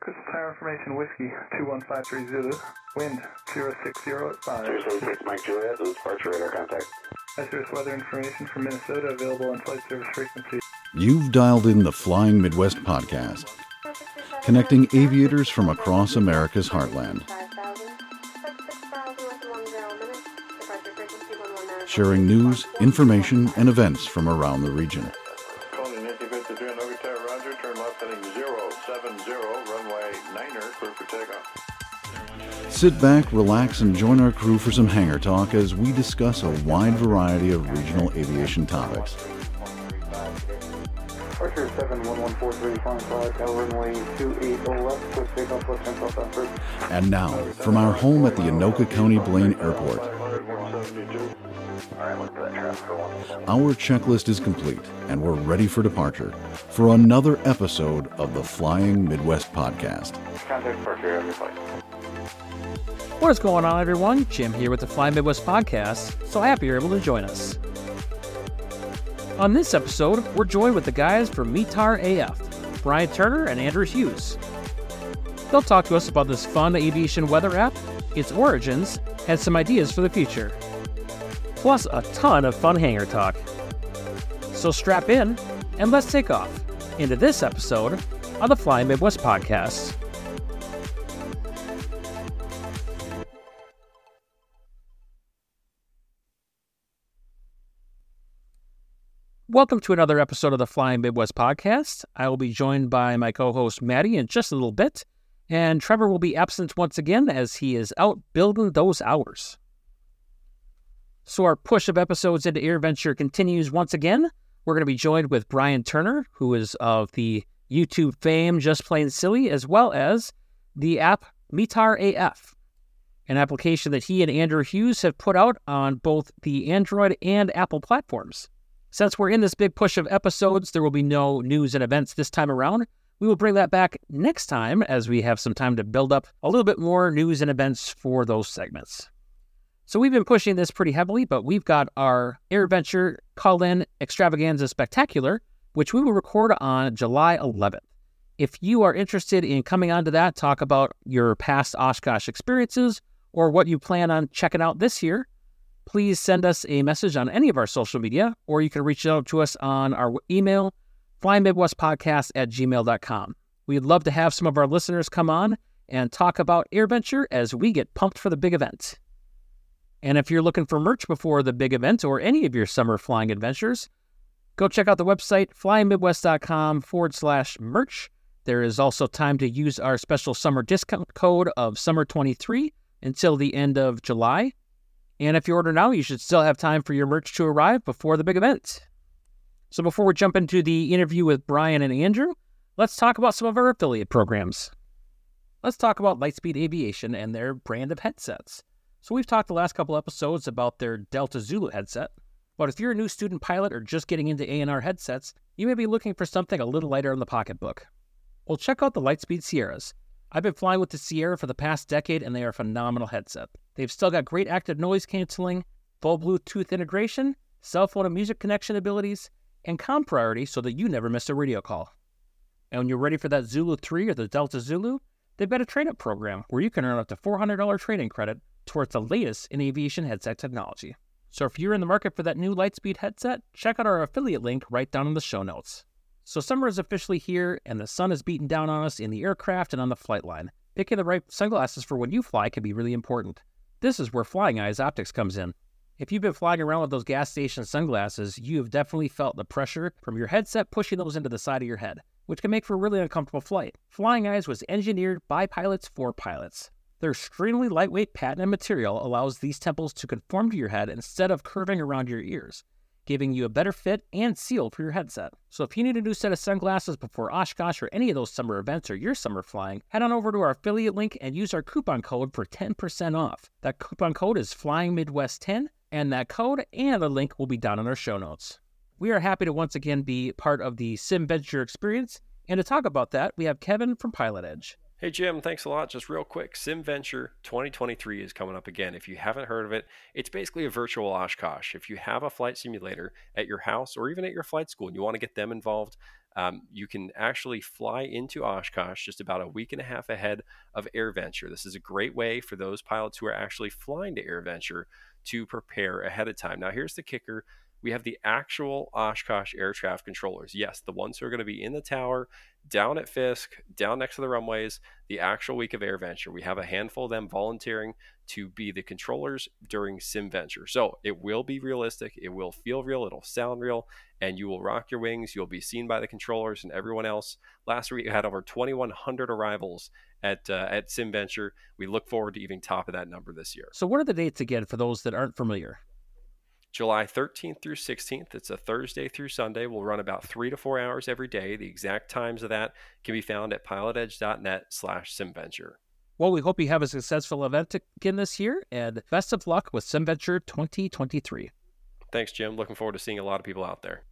Crystal Tower Information Whiskey 21530 Zulu, wind 060 at 5. 076 Mike Juliet, this is departure radar contact. Hazardous weather information from Minnesota available on flight service frequency. You've dialed in the Flying Midwest podcast, connecting aviators from across America's heartland, sharing news, information, and events from around the region. Sit back, relax, and join our crew for some hangar talk as we discuss a wide variety of regional aviation topics. Archer 71143, flying flight, Tower runway 28 left, push takeoff left 10 south after. And now, from our home at the Anoka County Blaine Airport, our checklist is complete and we're ready for departure for another episode of the Flying Midwest podcast. What is going on, everyone? Jim here with the Fly Midwest podcast. So happy you're able to join us. On this episode, we're joined with the guys from METAR AF, Bryan Turner and Andrew Hughes. They'll talk to us about this fun aviation weather app, its origins, and some ideas for the future. Plus, a ton of fun hangar talk. So strap in and let's take off into this episode of the Fly Midwest podcast. Welcome to another episode of the Flying Midwest podcast. I will be joined by my co host Madi in just a little bit, and Trevor will be absent once again as he is out building those hours. So, our push of episodes into AirVenture continues once again. We're going to be joined with Bryan Turner, who is of the YouTube fame Just Plain Silly, as well as the app METAR AF, an application that he and Andrew Hughes have put out on both the Android and Apple platforms. Since we're in this big push of episodes, there will be no news and events this time around. We will bring that back next time as we have some time to build up a little bit more news and events for those segments. So we've been pushing this pretty heavily, but we've got our AirVenture Call In Extravaganza Spectacular, which we will record on July 11th. If you are interested in coming onto that, talk about your past Oshkosh experiences or what you plan on checking out this year, please send us a message on any of our social media, or you can reach out to us on our email, flymidwestpodcast at gmail.com. We'd love to have some of our listeners come on and talk about AirVenture as we get pumped for the big event. And if you're looking for merch before the big event or any of your summer flying adventures, go check out the website flymidwest.com forward slash merch. There is also time to use our special summer discount code of summer23 until the end of July. And if you order now, you should still have time for your merch to arrive before the big event. So before we jump into the interview with Bryan and Andrew, let's talk about some of our affiliate programs. Let's talk about Lightspeed Aviation and their brand of headsets. So we've talked the last couple episodes about their Delta Zulu headset, but if you're a new student pilot or just getting into ANR headsets, you may be looking for something a little lighter on the pocketbook. Well, check out the Lightspeed Sierras. I've been flying with the Sierra for the past decade and they are a phenomenal headset. They've still got great active noise canceling, full Bluetooth integration, cell phone and music connection abilities, and com priority so that you never miss a radio call. And when you're ready for that Zulu 3 or the Delta Zulu, they've got a trade up program where you can earn up to $400 training credit towards the latest in aviation headset technology. So if you're in the market for that new Lightspeed headset, check out our affiliate link right down in the show notes. So summer is officially here and the sun is beating down on us in the aircraft and on the flight line. Picking the right sunglasses for when you fly can be really important. This is where Flying Eyes Optics comes in. If you've been flying around with those gas station sunglasses, you have definitely felt the pressure from your headset pushing those into the side of your head, which can make for a really uncomfortable flight. Flying Eyes was engineered by pilots for pilots. Their extremely lightweight patented material allows these temples to conform to your head instead of curving around your ears, giving you a better fit and seal for your headset. So if you need a new set of sunglasses before Oshkosh or any of those summer events or your summer flying, head on over to our affiliate link and use our coupon code for 10% off. That coupon code is Flying Midwest 10 and that code and the link will be down in our show notes. We are happy to once again be part of the SimVenture experience, and to talk about that, we have Kevin from PilotEdge. Hey Jim, thanks a lot. Just real quick, SimVenture 2023 is coming up again. If you haven't heard of it, it's basically a virtual Oshkosh. If you have a flight simulator at your house or even at your flight school and you want to get them involved, um, you can actually fly into Oshkosh just about a week and a half ahead of AirVenture. This is a great way for those pilots who are actually flying to AirVenture to prepare ahead of time. Now, here's the kicker we have the actual Oshkosh air traffic controllers. Yes, the ones who are going to be in the tower, down at Fisk, down next to the runways, the actual week of AirVenture. We have a handful of them volunteering to be the controllers during SimVenture. So it will be realistic, it will feel real, it'll sound real, and you will rock your wings. You'll be seen by the controllers and everyone else. Last week, we had over 2,100 arrivals at uh, at SimVenture. We look forward to even top of that number this year. So, what are the dates again for those that aren't familiar? July 13th through 16th. It's a Thursday through Sunday. We'll run about three to four hours every day. The exact times of that can be found at pilotedge.net slash simventure. Well, we hope you have a successful event again this year, and best of luck with SimVenture 2023. Thanks, Jim. Looking forward to seeing a lot of people out there.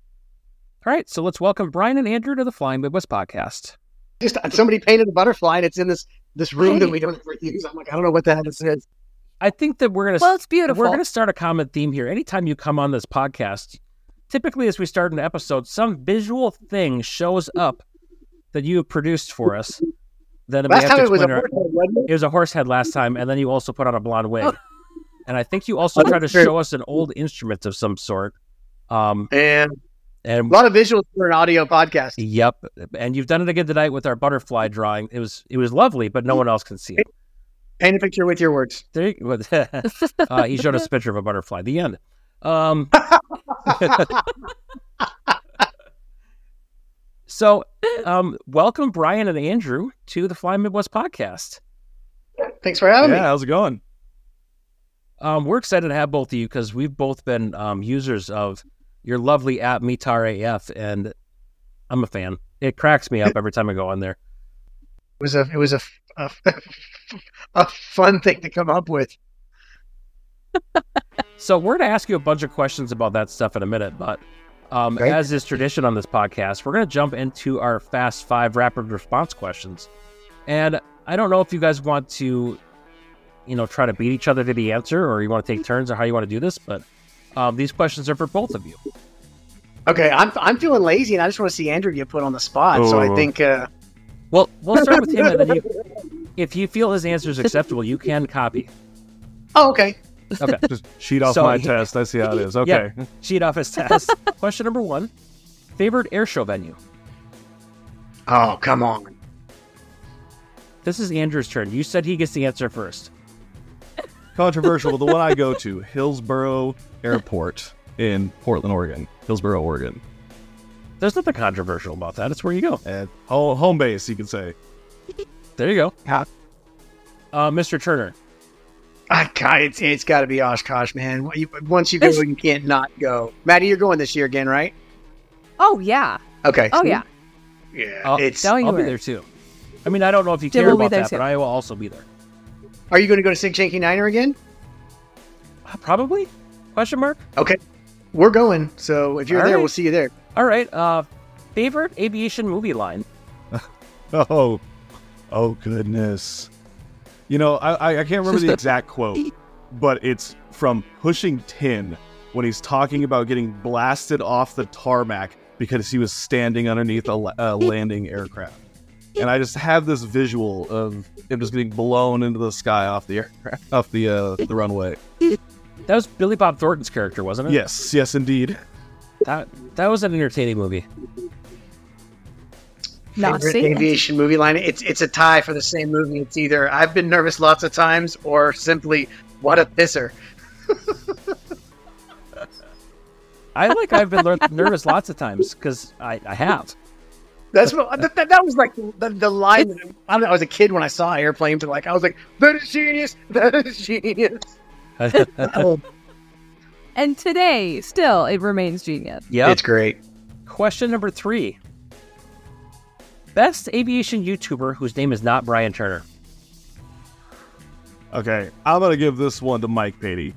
All right, so let's welcome Bryan and Andrew to the Flying Midwest podcast. Just uh, somebody painted a butterfly, and it's in this this room that we don't ever use. I'm like, I don't know what the hell this is. I think that we're gonna Well, it's beautiful. we're gonna start a common theme here. Anytime you come on this podcast, typically as we start an episode, some visual thing shows up that you have produced for us. Then we Last time it was a our- horse head, it? it was a horse head last time, and then you also put on a blonde wig. and I think you also Oh, tried to true. show us an old instrument of some sort. Um, And and a lot of visuals for an audio podcast. Yep, and you've done it again tonight with our butterfly drawing. It was it was lovely, but no one else can see it. Paint a picture with your words. There, you, uh, he showed us a picture of a butterfly. The end. Um, so, um, welcome Bryan and Andrew to the Fly Midwest podcast. Thanks for having yeah, me. how's it going? Um, we're excited to have both of you because we've both been um, users of your lovely app METAR AF, and I'm a fan. It cracks me up every time I go on there. It was a it was a a, a fun thing to come up with. So we're going to ask you a bunch of questions about that stuff in a minute, but um, Great. as is tradition on this podcast, we're going to jump into our fast five rapid response questions. And I don't know if you guys want to, you know, try to beat each other to the answer, or you want to take turns, or how you want to do this. But um, these questions are for both of you. Okay, I'm I'm feeling lazy, and I just want to see Andrew get put on the spot. So I Oh. think uh, Well, we'll start with him, and then you, if you feel his answer is acceptable, you can copy. oh okay. Okay, Just cheat off So- my test. I see how it is. Okay. cheat off his test. Question number one: favorite air show venue. Oh come on. This is Andrew's turn. You said he gets the answer first. Controversial, but the one I go to, Hillsboro Airport in Portland, Oregon. Hillsboro, Oregon. There's nothing controversial about that. It's where you go. At home, home base, you could say. There you go. Yeah. Uh, Mr. Turner. Ah, God, it's it's got to be Oshkosh, man. You- Once you go, you can't not go. Madi, you're going this year again, right? Oh yeah. Okay. Oh yeah. Yeah. I'll, it's. I'll be there too. I mean, I don't know if you Jim care will about that, too. but I will also be there. Are you going to go to Sig Shanky Niner again? Uh, Probably? Question mark? Okay. We're going. So if you're All there, right. we'll see you there. All right. Uh, favorite aviation movie line. Oh, oh goodness. You know, I I, can't remember the exact quote, but it's from Pushing Tin when he's talking about getting blasted off the tarmac because he was standing underneath a, a landing aircraft. And I just have this visual of him just getting blown into the sky off the aircraft, off the uh, the runway. That was Billy Bob Thornton's character, wasn't it? Yes, yes, indeed. That that was an entertaining movie. Not Favorite seen it. aviation movie line. It's it's a tie for the same movie. It's either I've been nervous lots of times or simply what a pisser. I like I've been nervous lots of times because I, I have. That's what that, that, that was like the, the line. that- I don't know. I was a kid when I saw airplane, but like I was like, "That is genius! That is genius!" Oh, And today, still, it remains genius. Yeah. It's great. Question number three. Best aviation YouTuber whose name is not Bryan Turner. Okay, I'm gonna give this one to Mike Patey.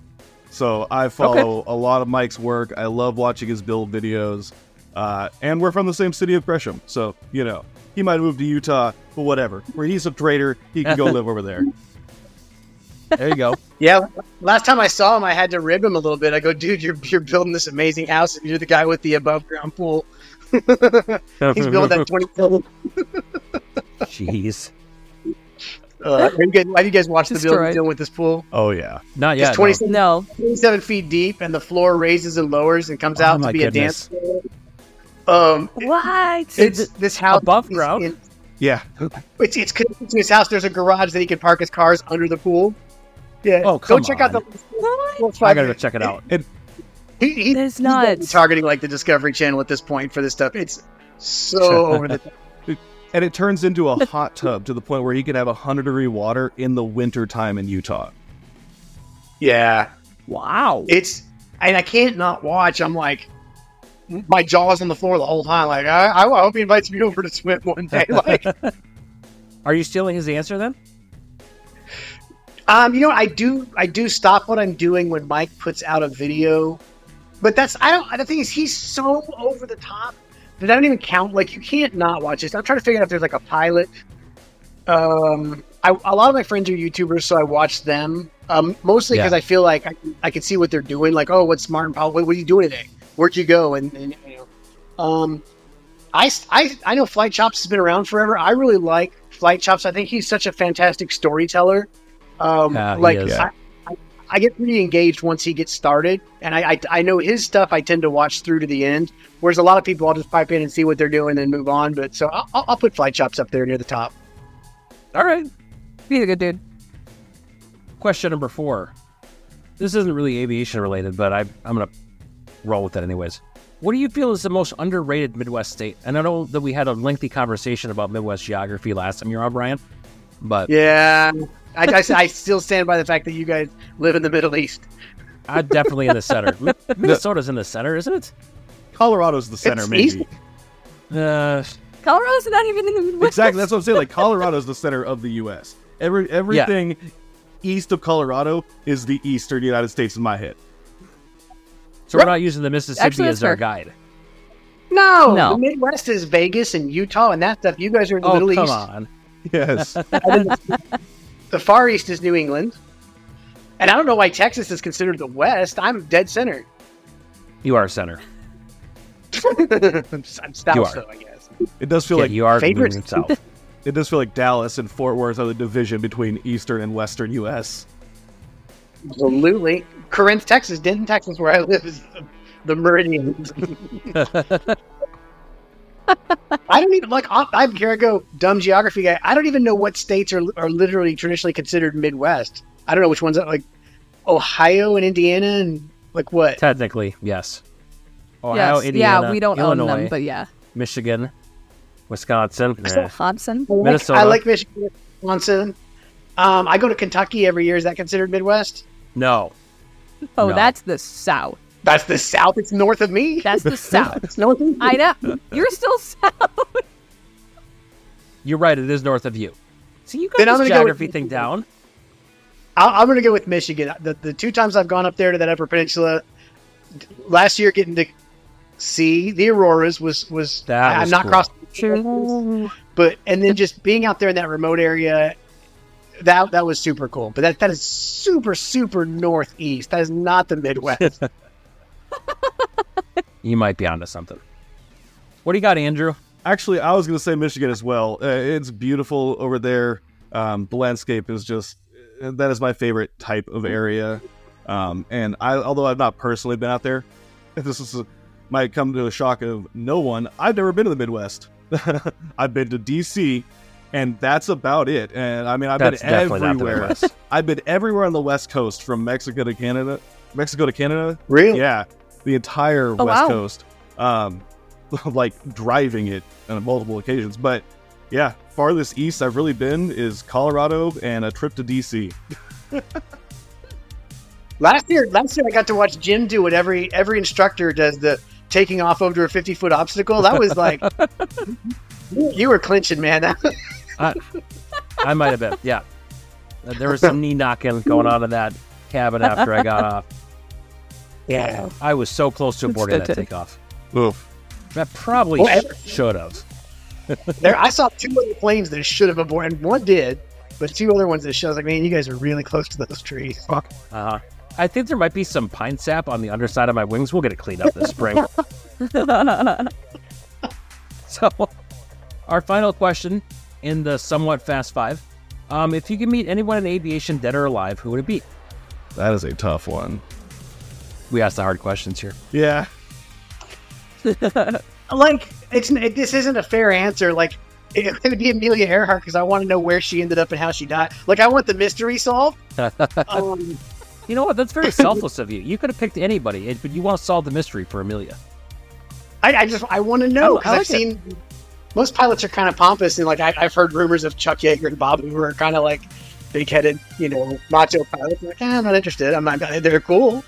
So I follow a lot of Mike's work. I love watching his build videos, uh, and we're from the same city of Gresham, so you know he might move to Utah, but whatever. Where he's a trader, he can go live over there. There you go. Yeah, last time I saw him, I had to rib him a little bit. I go, dude, you're you're building this amazing house, and you're the guy with the above ground pool. He's building that twenty. Jeez. Uh, are you guys, why do you guys watch the building Destroyed. dealing with this pool? Oh yeah. Not yet. no. 27, No. 27 feet deep, and the floor raises and lowers and comes Oh, out to be goodness. a dance. Um, What? it's this house above ground? in- Yeah. it's it's connected to his house. There's a garage that he can park his cars under the pool. Yeah. Oh, go come check out the. What? I gotta go check it out. He, he, That's he's gotta nuts. targeting like the Discovery Channel at this point for this stuff. It's so over the top. And it turns into a hot tub to the point where he can have a hundred degree water in the winter time in Utah. Yeah, Wow. it's and I can't not watch. I'm like, my jaw's on the floor the whole time. Like, I, I hope he invites me over to swim one day. Like, Are you stealing his answer then? Um, you know, I do, I do stop what I'm doing when Mike puts out a video, but that's I don't. The thing is, he's so over the top that I don't even count. Like, you can't not watch this. I'm trying to figure out if there's like a pilot. Um, I, a lot of my friends are YouTubers, so I watch them. Um, mostly because Yeah. I feel like I, can- I can see what they're doing. Like, oh, what's Martin Pauly? What, what are you doing today? Where'd you go? And, and you know, um, I, I, I know FlightChops has been around forever. I really like FlightChops. I think he's such a fantastic storyteller. Um, Yeah, like. I, I, I get pretty engaged once he gets started, and I, I, I know his stuff. I tend to watch through to the end. Whereas a lot of people, I'll just pipe in and see what they're doing and move on. But so I'll, I'll- put FlightChops up there near the top. All right. He's a good dude. Question number four. This isn't really aviation related, but I, I'm going to roll with it anyways. What do you feel is the most underrated Midwest state? And I know that we had a lengthy conversation about Midwest geography last time you were on, Bryan. But Yeah, I, I, I still stand by the fact that you guys live in the Middle East. I'm definitely in the center. Minnesota's in the center, isn't it? Colorado's the center, It's maybe. east. Uh, Colorado's not even in the Midwest. Exactly. That's what I'm saying. Like Colorado's the center of the U.S. Every everything east of Colorado is the eastern United States in my head. so we're not using the Mississippi Actually, as our fair. guide. No, No. the Midwest is Vegas and Utah and that stuff. You guys are in the Oh, Middle come East. Come on. Yes. The Far East is New England. And I don't know why Texas is considered the West. I'm dead center. You are center. I'm, I'm south, You are. though, I guess. it does feel Yeah, like you are favorites. moving south. it does feel like Dallas and Fort Worth are the division between eastern and western U.S. Absolutely. Corinth, Texas, Denton, Texas, where I live, is the, the meridian. I don't even like. I- I'm here. I go dumb geography guy. I don't even know what states are are literally traditionally considered Midwest. I don't know which ones are like Ohio and Indiana and like what. Technically, yes. Ohio, yes. Indiana, yeah, we don't Illinois, own them, but yeah. Michigan, Wisconsin. So-. I like- Minnesota. I like Michigan, Wisconsin. Um, I go to Kentucky every year. Is that considered Midwest? No. Oh, No. that's the South. That's the South. It's north of me. That's the South. It's north of me. I know. You're still South. You're right. It is north of you. See, you got Then I'm this gonna go with- geography thing down. I- I'm going to go with Michigan. The, the two times I've gone up there to that Upper Peninsula, last year getting to see the auroras was was That I'm was not cool. crossing, the but and then just being out there in that remote area, that that was super cool. But that that is super super northeast. That is not the Midwest. You might be onto something. What do you got, Andrew? Actually, I was going to say Michigan as well. Uh, it's beautiful over there. Um, the landscape is just uh, that is my favorite type of area. Um, and I, although I've not personally been out there, this is might come to a shock of no one. I've never been to the Midwest. I've been to DC, and that's about it. And I mean, I've That's been definitely not the everywhere. I've been everywhere on the West Coast, from Mexico to Canada. Mexico to Canada. really? Yeah, the entire Oh, West wow. Coast. Um, like driving it on multiple occasions. But yeah, farthest east I've really been is Colorado and a trip to DC. Last year, last year I got to watch Jim do what every every instructor does the taking off over a 50 foot obstacle. That was like you, you were clinching, man. That, I might have been. Yeah. There was some knee knocking going on in that cabin after I got off. Yeah. I was so close to aborting that takeoff. Oof. I probably Well, should have. there, I saw two other planes that should have aborted. and One did, but two other ones that shows like, man, you guys are really close to those trees. Fuck. Uh huh. I think there might be some pine sap on the underside of my wings. We'll get it cleaned up this spring. so, our final question in the somewhat fast five: um, If you could meet anyone in aviation, dead or alive, who would it be? That is a tough one. We asked the hard questions here. Yeah. like, it's it, this isn't a fair answer. Like, it would be Amelia Earhart because I want to know where she ended up and how she died. Like, I want the mystery solved. Um, You know what? That's very selfless of you. You could have picked anybody, but you want to solve the mystery for Amelia. I, I just I want to know I- I because I've it. seen most pilots are kind of pompous and like I, I've heard rumors of Chuck Yeager and Bob who are kind of like big-headed, you know, macho pilots. Like, eh, I'm not interested. I'm not. They're cool,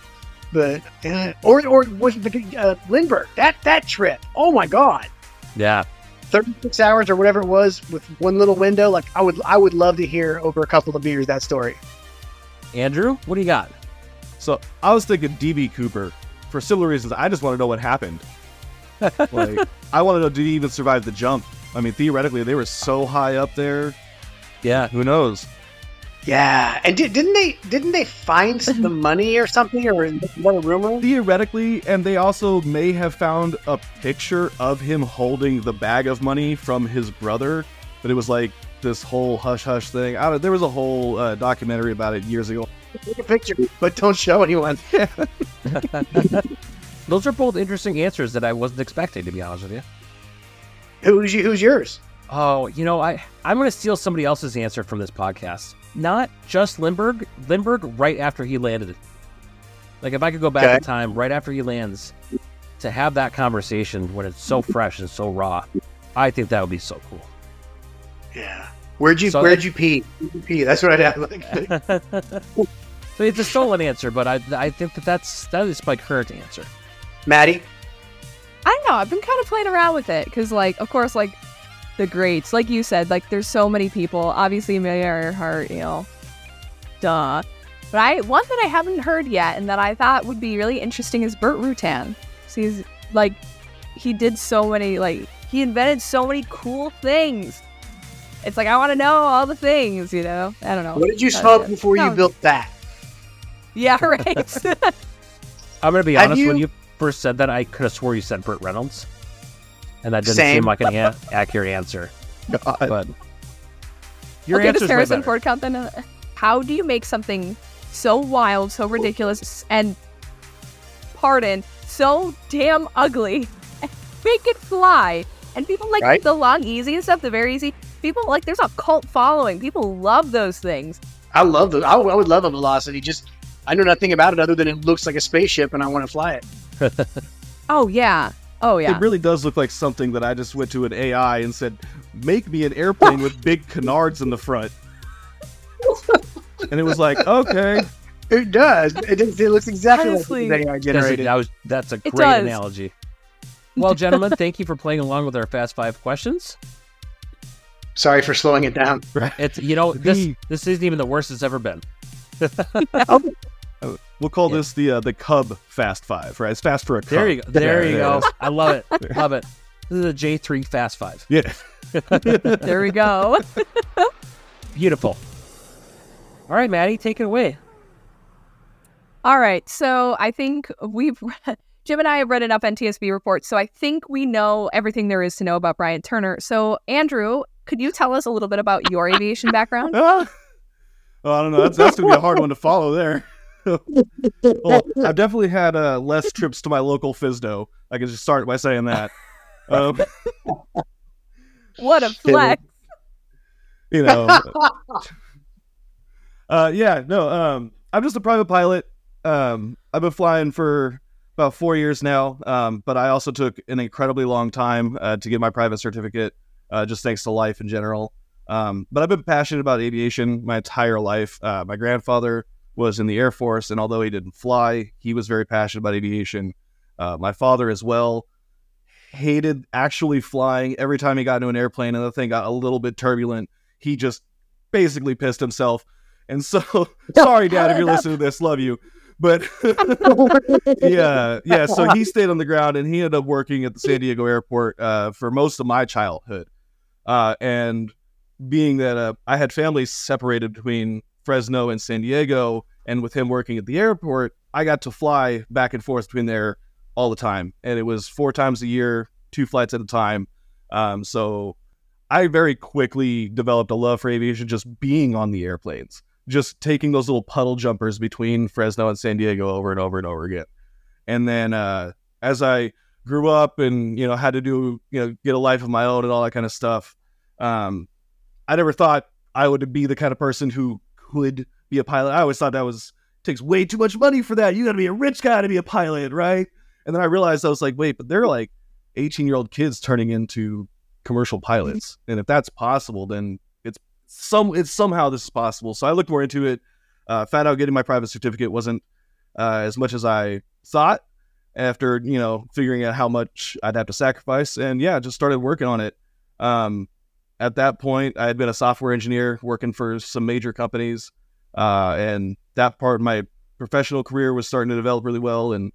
but uh, or or was the uh, Lindbergh that that trip? Oh my god, Yeah. 36 hours or whatever it was with one little window. Like I would I would love to hear over a couple of beers that story. Andrew, what do you got? So I was thinking DB Cooper for similar reasons. I just want to know what happened. like, I want to know did he even survive the jump? I mean, theoretically, they were so high up there. Yeah. Who knows? Yeah, and did, didn't they didn't they find the money or something or what a rumor? Theoretically, and they also may have found a picture of him holding the bag of money from his brother. But it was like this whole hush hush thing. I don't, there was a whole uh, documentary about it years ago. Take a picture, but don't show anyone. Those are both interesting answers that I wasn't expecting, to be honest with you. Who's you? Who's yours? Oh, you know, I I'm going to steal somebody else's answer from this podcast. Not just Lindbergh. Lindbergh right after he landed. Like if I could go back Okay. in time, right after he lands, to have that conversation when it's so fresh and so raw, I think that would be so cool. Yeah. Where'd you So Where'd it- you pee? Where'd you pee? That's what I'd have. Like, So it's a stolen answer, but I I think that that's that is my current answer. Madi. I don't know. I've been kind of playing around with it because, like, of course, like the greats, like you said, like there's so many people. Obviously, Amelia Earhart, you know, duh. But I one that I haven't heard yet, and that I thought would be really interesting is Burt Rutan. So he's like, he did so many, like, he invented so many cool things. It's like I want to know all the things, you know. I don't know. What did you That's smoke it. before you built that? Yeah, right. I'm going to be Have honest. When you- you first said that, I could have swore you said Burt Reynolds, and that didn't Same. seem like an a- accurate answer. God. But your okay, answer's does way Harrison. Ford count then? Uh, How do you make something so wild, so ridiculous, and pardon, so damn ugly, make it fly? And people like Right. the Long-EZ and stuff, the VariEze. People like there's a cult following. People love those things. I love the. I, would- I would love a Velocity. Just I know nothing about it other than it looks like a spaceship, and I want to fly it. Oh yeah. Oh yeah. It really does look like something that I just went to an AI and said, "Make me an airplane with big canards in the front." and it was like, "Okay, It does. It, is- it looks exactly Honestly. like it's AI Does it- generated. that was that's a great analogy. Well, gentlemen, thank you for playing along with our fast five questions. Sorry for slowing it down. It's you know this this isn't even the worst it's ever been. Oh, we'll call Yeah. this the uh, the Cub Fast Five, right? It's fast for a Cub." There you go. There you it go. I love it. Love it. This is a J three fast five. Yeah. there we go. Beautiful. All right, Madi, take it away. All right. So I think we've Jim and I have read enough NTSB reports, so I think we know everything there is to know about Bryan Turner. So Andrew, could you tell us a little bit about your aviation background? Ah. Well, I don't know. That's that's gonna be a hard one to follow there. well, I've definitely had uh, less trips to my local FSDO. I can just start by saying that. Um, What a flex! you know. uh, yeah, no. Um, I'm just a private pilot. Um, I've been flying for about four years now. Um, but I also took an incredibly long time uh, to get my private certificate, uh, just thanks to life in general. Um, but I've been passionate about aviation my entire life. Uh, my grandfather was in the Air Force, and although he didn't fly, he was very passionate about aviation. Uh, my father as well hated actually flying. Every time he got into an airplane and the thing got a little bit turbulent, he just basically pissed himself. And so, sorry, Dad, if you're listening to this, love you. But yeah, yeah. So he stayed on the ground and he ended up working at the San Diego airport uh, for most of my childhood. Uh, and being that uh, I had families separated between Fresno and San Diego, and with him working at the airport, I got to fly back and forth between there all the time, and it was four times a year, two flights at a time. Um, so I very quickly developed a love for aviation, just being on the airplanes, just taking those little puddle jumpers between Fresno and San Diego over and over and over again. And then uh, as I grew up and you know had to do you know get a life of my own and all that kind of stuff, um, I never thought I would be the kind of person who could be a pilot. I always thought that was takes way too much money for that. You got to be a rich guy to be a pilot, right? And then I realized I was like, wait, but they're like 18 year old kids turning into commercial pilots, and if that's possible, then it's some it's somehow this is possible. So I looked more into it. Uh, found out getting my private certificate wasn't uh, as much as I thought. After you know figuring out how much I'd have to sacrifice, and yeah, just started working on it. Um, at that point, I had been a software engineer working for some major companies, uh, and that part of my professional career was starting to develop really well. And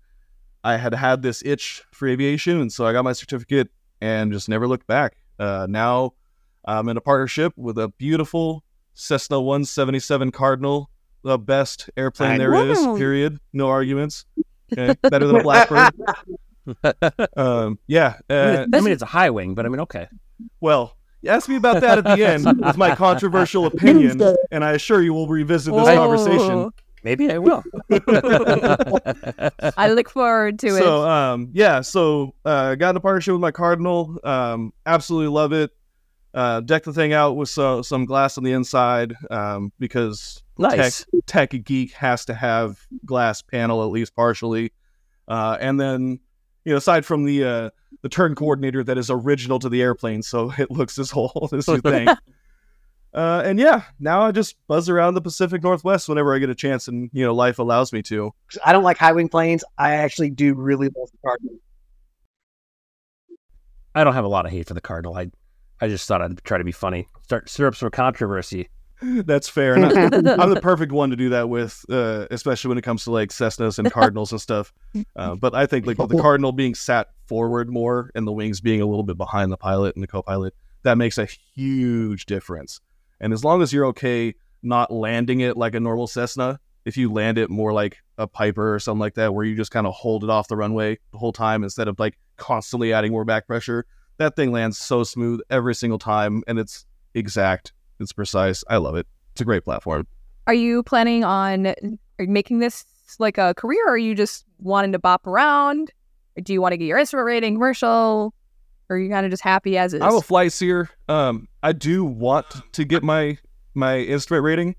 I had had this itch for aviation, and so I got my certificate and just never looked back. Uh, now I'm in a partnership with a beautiful Cessna 177 Cardinal, the best airplane I there is. know. Period. No arguments. Okay, better than a Blackbird. um, yeah. Uh, I mean, it's a high wing, but I mean, okay. well, you asked me about that at the end with my controversial opinion, and I assure you we'll revisit this conversation. Oh, Maybe I will. I look forward to it. So, um, yeah, so uh, got in a partnership with my Cardinal. Um, absolutely love it. Uh, decked the thing out with so, some glass on the inside um, because Nice. tech, tech geek has to have glass panel at least partially. Uh, and then, you know, aside from the uh, the turn coordinator that is original to the airplane, so it looks this whole this new thing. Uh, and yeah, now I just buzz around the Pacific Northwest whenever I get a chance, and you know, life allows me to. I don't like high wing planes. I actually do really love the Cardinal. I don't have a lot of hate for the Cardinal. I, I just thought I'd try to be funny. Start stir up some controversy. That's fair. And I, I'm the perfect one to do that with, uh, especially when it comes to like Cessnas and Cardinals and stuff. Uh, but I think like the Cardinal being sat forward more and the wings being a little bit behind the pilot and the co-pilot, that makes a huge difference. And as long as you're okay not landing it like a normal Cessna, if you land it more like a Piper or something like that, where you just kind of hold it off the runway the whole time instead of like constantly adding more back pressure, that thing lands so smooth every single time, and it's exact, it's precise. I love it. It's a great platform. Are you planning on making this like a career, or are you just wanting to bop around? Or do you want to get your instrument rating commercial? Or are you kind of just happy as is? I'm a flight seer. Um, I do want to get my my instrument rating,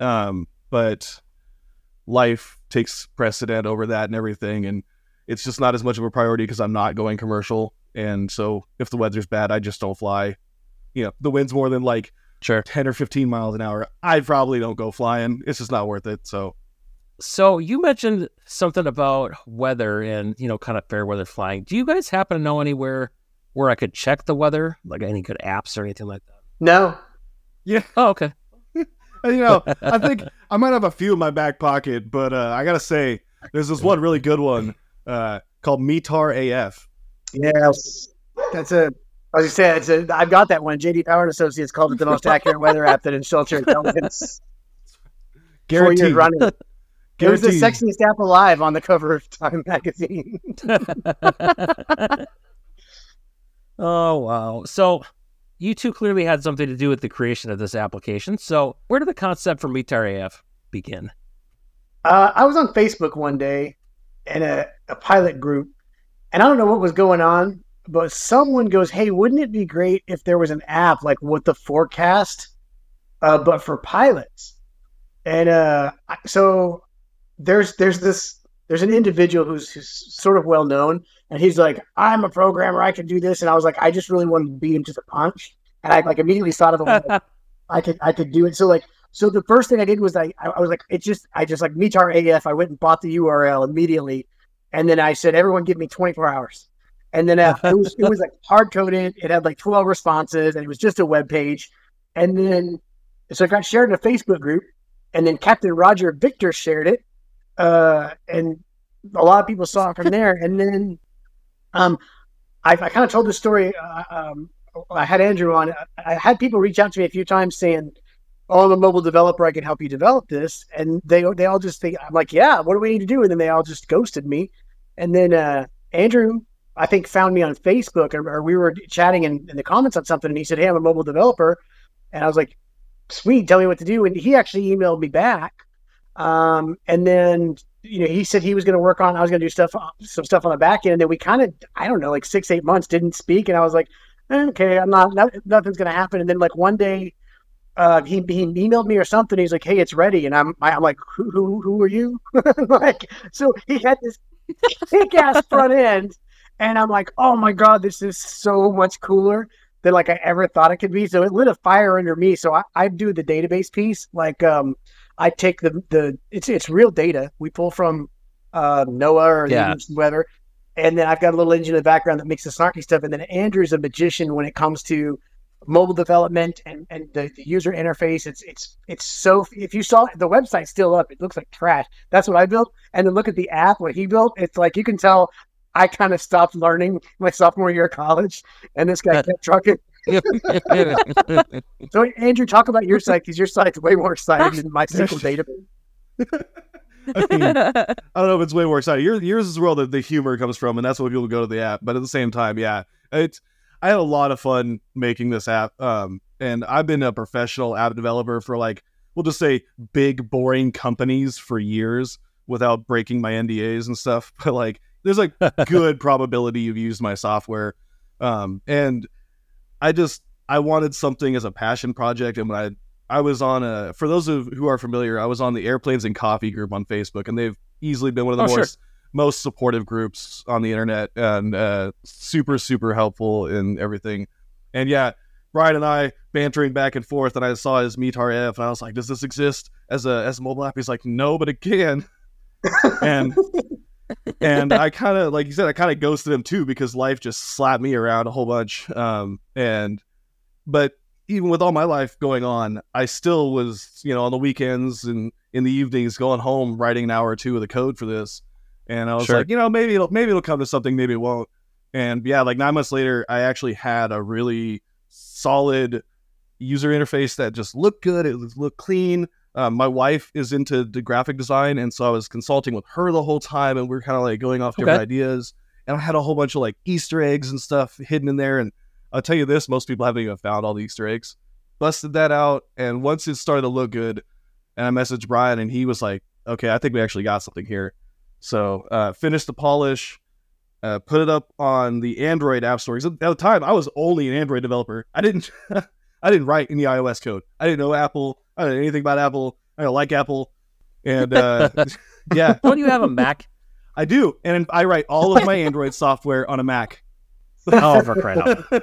um, but life takes precedent over that and everything, and it's just not as much of a priority because I'm not going commercial. And so, if the weather's bad, I just don't fly. You know, the wind's more than like Sure. 10 or 15 miles an hour. I probably don't go flying. It's just not worth it. So, So you mentioned something about weather and you know, kind of fair weather flying. Do you guys happen to know anywhere where I could check the weather, like any good apps or anything like that? No, yeah, Oh, okay. you know, I think I might have a few in my back pocket, but uh, I gotta say, there's this one really good one uh, called Metar AF. yes, that's a. I was gonna say, it's a, I've got that one. JD Power and Associates called it the most accurate weather app that installs your intelligence. Four years Guaranteed. running. It was the sexiest app alive on the cover of Time magazine. oh wow. So you two clearly had something to do with the creation of this application. So where did the concept for METAR AF begin? Uh, I was on Facebook one day in a, a pilot group, and I don't know what was going on, but someone goes, "Hey, wouldn't it be great if there was an app like what the forecast, uh, but for pilots?" And uh, so there's there's this there's an individual who's, who's sort of well known, and he's like, "I'm a programmer, I can do this," and I was like, I just really wanted to beat him to the punch, and I like immediately thought of him. like, I could I could do it. So like so the first thing I did was I I was like it just I just like METAR AF. I went and bought the URL immediately, and then I said everyone give me 24 hours, and then uh, it was it was like hard coded. It had like 12 responses, and it was just a web page, and then so it got shared in a Facebook group, and then Captain Roger Victor shared it, uh, and a lot of people saw it from there, and then um I, I kind of told the story uh, um, I had Andrew on. I had people reach out to me a few times saying, "Oh, I'm a mobile developer. I can help you develop this." And they they all just think I'm like, "Yeah, what do we need to do?" And then they all just ghosted me. And then uh, Andrew, I think, found me on Facebook, or, or we were chatting in, in the comments on something, and he said, "Hey, I'm a mobile developer," and I was like, "Sweet, tell me what to do." And he actually emailed me back. Um, and then you know, he said he was going to work on, I was going to do stuff, some stuff on the back end. And then we kind of, I don't know, like six, eight months didn't speak. And I was like, okay, I'm not, not nothing's going to happen. And then like one day, uh, he, he emailed me or something. He's like, Hey, it's ready. And I'm, I'm like, who, who, who are you? like, so he had this kick ass front end. And I'm like, oh my God, this is so much cooler than like I ever thought it could be. So it lit a fire under me. So I, I do the database piece. Like, um, I take the the it's it's real data we pull from uh, NOAA or Yeah. the weather, and then I've got a little engine in the background that makes the snarky stuff. And then Andrew's a magician when it comes to mobile development and, and the, the user interface. It's it's it's so if you saw the website still up, it looks like trash. That's what I built. And then look at the app what he built. It's like you can tell I kind of stopped learning my sophomore year of college, and this guy kept trucking. So Andrew, talk about your site because your site's way more exciting than my single database. I, mean, I don't know if it's way more exciting. Yours, yours is where the, the humor comes from, and that's why people go to the app. But at the same time, yeah, it's I had a lot of fun making this app. Um, and I've been a professional app developer for like we'll just say big boring companies for years without breaking my NDAs and stuff. But like, there's like good probability you've used my software. Um, and I just I wanted something as a passion project, and when I I was on a for those of who are familiar, I was on the Airplanes and Coffee group on Facebook, and they've easily been one of the Oh, sure. most most supportive groups on the internet, and uh, super super helpful in everything. And yeah, Bryan and I bantering back and forth, and I saw his METAR F, and I was like, "Does this exist as a as a mobile app?" He's like, "No, but it can." and and I kind of like you said, I kind of ghosted him too because life just slapped me around a whole bunch. Um, and but even with all my life going on, I still was, you know, on the weekends and in the evenings going home writing an hour or two of the code for this. And I was Sure. like, you know, maybe it'll maybe it'll come to something, maybe it won't. And yeah, like nine months later, I actually had a really solid user interface that just looked good. It looked clean. Um, my wife is into the graphic design, and so I was consulting with her the whole time, and we are kind of like going off different Okay. ideas. And I had a whole bunch of like Easter eggs and stuff hidden in there. And I'll tell you this: most people haven't even found all the Easter eggs. Busted that out, and once it started to look good, and I messaged Bryan, and he was like, "Okay, I think we actually got something here." So uh, finished the polish, uh, put it up on the Android app store. At the time, I was only an Android developer. I didn't, I didn't write any iOS code. I didn't know Apple. I didn't know anything about Apple. I don't like Apple, and uh, yeah, Don't you have a Mac? I do, and I write all of my Android software on a Mac. Oh, for crying out loud.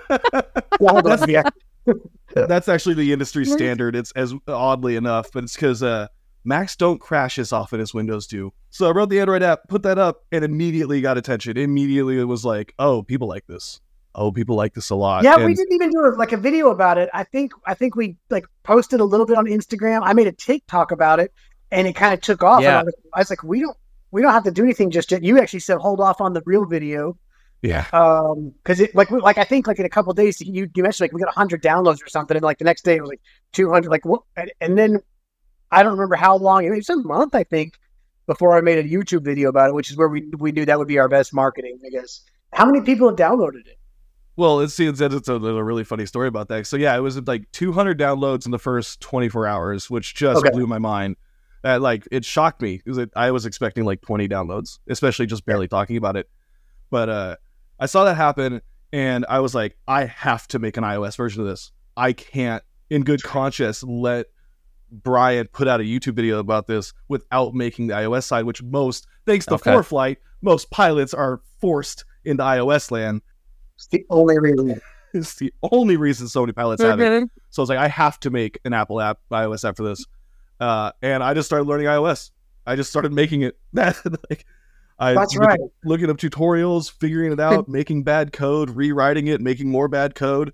that's, that's actually the industry standard. It's as oddly enough, but it's because uh, Macs don't crash as often as Windows do. So I wrote the Android app, put that up, and immediately got attention. Immediately, it was like, oh, people like this. Oh, people like this a lot. Yeah, And- we didn't even do a, like a video about it. I think I think we like posted a little bit on Instagram. I made a TikTok about it, and it kind of took off. And Yeah. I was, I was like, we don't we don't have to do anything just yet. You actually said hold off on the real video Yeah. um because it like like I think like in a couple of days you you mentioned like we got hundred downloads or something, and like the next day it was like two hundred. Like what? And, and then I don't remember how long. It was a month, I think, before I made a YouTube video about it, which is where we we knew that would be our best marketing, I guess. How many people have downloaded it? Well, it's it's, it's a, there's a really funny story about that. So yeah, it was like 200 downloads in the first 24 hours, which just Okay. blew my mind. That like it shocked me because I was expecting like 20 downloads, especially just barely talking about it. But uh, I saw that happen, and I was like, I have to make an iOS version of this. I can't, in good conscience, let Bryan put out a YouTube video about this without making the iOS side, which most, thanks to Okay. ForeFlight, most pilots are forced into iOS land. It's the only reason. It's the only reason so many pilots have it. So I was like, I have to make an Apple app, iOS app for this. Uh, and I just started learning iOS. I just started making it. That like, I That's right. Looking up tutorials, figuring it out, making bad code, rewriting it, making more bad code.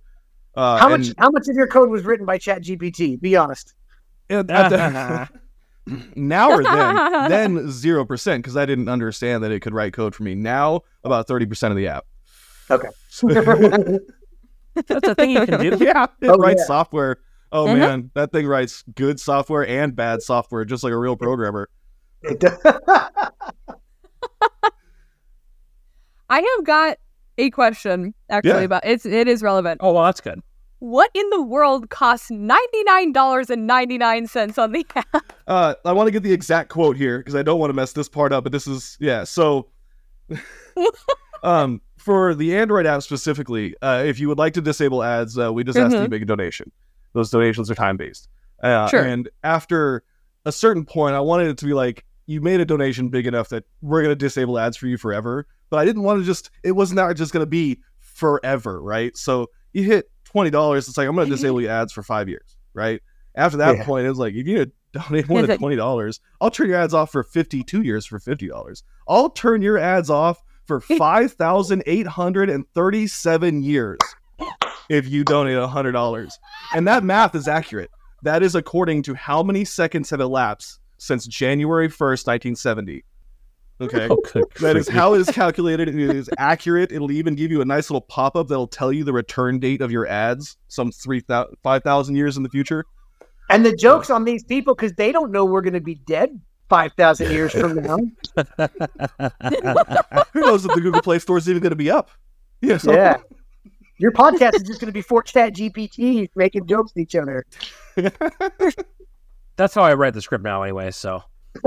Uh, How and- much? How much of your code was written by ChatGPT? Be honest. and at the- now or then, then zero percent because I didn't understand that it could write code for me. Now about thirty percent of the app. Okay. That's a thing you can do. yeah, it Oh, writes yeah. software. Oh Mhm. man, that thing writes good software and bad software, just like a real programmer. I have got a question actually Yeah. about it's it is relevant. Oh, well, that's good. What in the world costs ninety nine dollars and ninety nine cents on the app? Uh, I want to get the exact quote here because I don't want to mess this part up. But this is yeah. So, um, for the Android app specifically, uh, if you would like to disable ads, uh, we just ask that you Mhm. make a donation. Those donations are time based. Uh, Sure. And after a certain point, I wanted it to be like you made a donation big enough that we're going to disable ads for you forever. But I didn't want to just. It was not just going to be forever, right? So you hit twenty dollars. It's like I'm going to disable your ads for five years, right? After that Yeah. point, it was like if you need to donate more than twenty dollars, I'll turn your ads off for fifty-two years for fifty dollars. I'll turn your ads off for five thousand eight hundred and thirty-seven years if you donate hundred dollars. And that math is accurate. That is according to how many seconds have elapsed since January first, nineteen seventy. Okay. Oh, That is how it is calculated. It is accurate. It'll even give you a nice little pop up that'll tell you the return date of your ads some three thousand, five thousand years in the future. and the joke's on these people because they don't know we're going to be dead 5,000 years from now. Who knows if the Google Play Store is even going to be up? Yeah. so- Yeah. Your podcast is just going to be four ChatGPT making jokes to each other. That's how I write the script now, anyway. So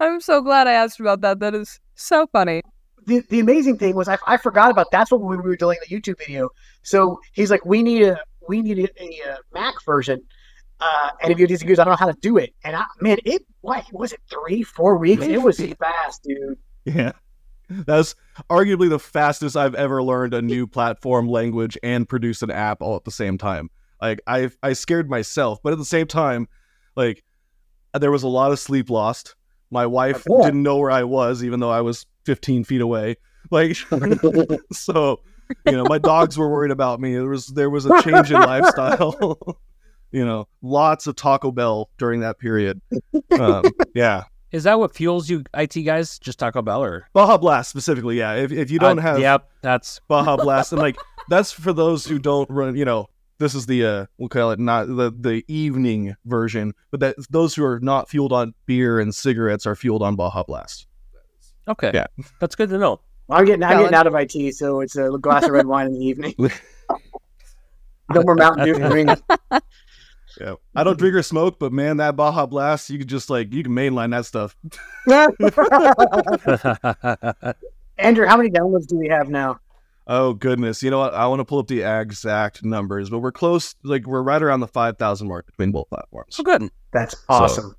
I'm so glad I asked about that. That is so funny. the, the amazing thing was I, I forgot about that's what we were doing the YouTube video. So he's like, we need a we need a, a, uh Mac version. Uh, and if you disagree, I don't know how to do it. And I, man, it what was it three four weeks? It was fast, dude. Yeah. That's arguably the fastest I've ever learned a new platform language and produce an app all at the same time. Like I I scared myself, but at the same time, like there was a lot of sleep lost. My wife didn't know where I was, even though I was 15 feet away. Like so, you know, my dogs were worried about me. There was there was a change in lifestyle. you know, lots of Taco Bell during that period. Um, yeah. is that what fuels you, IT guys? Just Taco Bell or? Baja Blast specifically, yeah. If, if you don't Uh, have Yep, that's Baja Blast, and like that's for those who don't run. You know, this is the uh, we'll call it not the the evening version, but that those who are not fueled on beer and cigarettes are fueled on Baja Blast. okay. Yeah. that's good to know. I'm getting I'm getting out of IT, so it's a glass of red wine in the evening. no more Mountain Dew for me. Yeah, I don't drink or smoke, but man, that Baja Blast, you could just like you can mainline that stuff. Andrew, how many downloads do we have now? Oh goodness, you know what? I want to pull up the exact numbers, but we're close. Like we're right around the five thousand mark between both platforms. so good. That's awesome.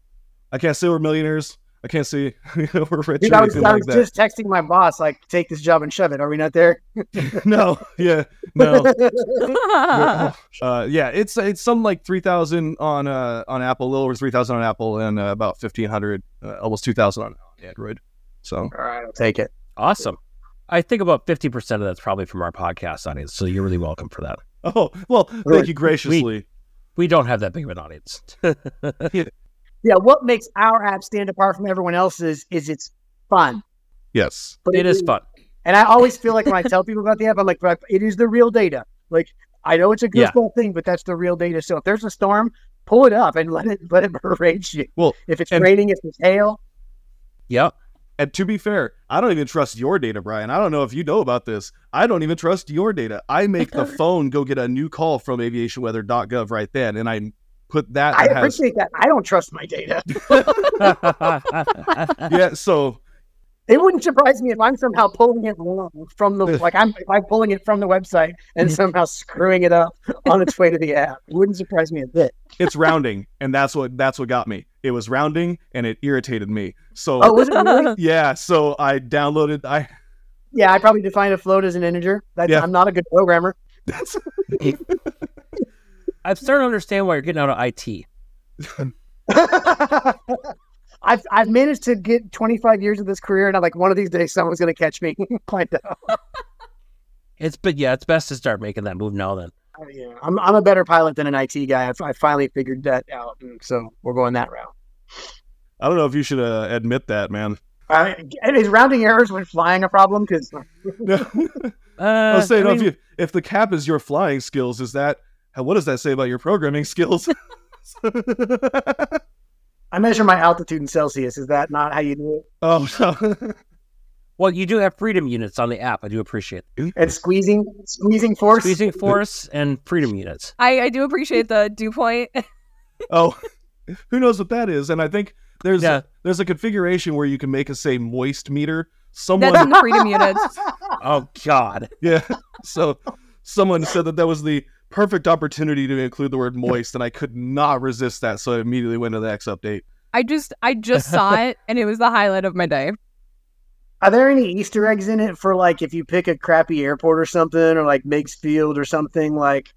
I can't say we're millionaires. I can't say we're rich Dude, I was, anything I like was that. just texting my boss, like, take this job and shove it. Are we not there? no, yeah, no. uh, yeah, it's it's some like three thousand on uh on Apple, a little over three thousand on Apple, and uh, about fifteen hundred, uh, almost two thousand on Android. So All right, I'll take it. Awesome. I think about 50% of that's probably from our podcast audience. So you're really welcome for that. oh well, thank Right. you graciously. We don't have that big of an audience. Yeah, what makes our app stand apart from everyone else's is it's fun. yes, But it is fun. And I always feel like when I tell people about the app, I'm like, "But it is the real data. Like, I know it's a Yeah. goofball thing, but that's the real data. So if there's a storm, pull it up and let it let it berate you. Well, if it's and- raining, if it's hail, Yeah. and to be fair, I don't even trust your data, Bryan. I don't know if you know about this. I don't even trust your data. I make the phone go get a new call from aviationweather.gov right then, and I put that. I that has, appreciate that. I don't trust my data. yeah, so It wouldn't surprise me if I'm somehow pulling it wrong from the like I'm if I'm pulling it from the website and somehow screwing it up on its way to the app. It wouldn't surprise me a bit. it's rounding, and that's what that's what got me. It was rounding, and it irritated me. So Oh, was it really? yeah, so I downloaded. I Yeah, I probably defined a float as an integer. That's, Yeah. I'm not a good programmer. that's I'm starting to understand why you're getting out of IT. I've I've managed to get 25 years of this career, and I'm like, one of these days, someone's going to catch me. Find out. It's but yeah, it's best to start making that move now. Then Oh, Yeah, I'm I'm a better pilot than an IT guy. I, I finally figured that out, and so we're going that route. I don't know if you should uh, admit that, man. Uh, is rounding errors when flying a problem? Because Uh, I was saying, I if you if the cap is your flying skills, is that what does that say about your programming skills? I measure my altitude in Celsius. Is that not how you do it? oh no. well, you do have freedom units on the app. I do appreciate it. And squeezing, squeezing force. Squeezing force and freedom units. I, I do appreciate the dew point. oh, who knows what that is? And I think there's Yeah. a, there's a configuration where you can make a say moist meter. Someone, That's in the freedom units. Oh God. yeah. So someone said that that was the perfect opportunity to include the word moist, and I could not resist that. So I immediately went to the X update. I just I just saw it and it was the highlight of my day. Are there any Easter eggs in it for like if you pick a crappy airport or something, or like Meigs Field or something? Like,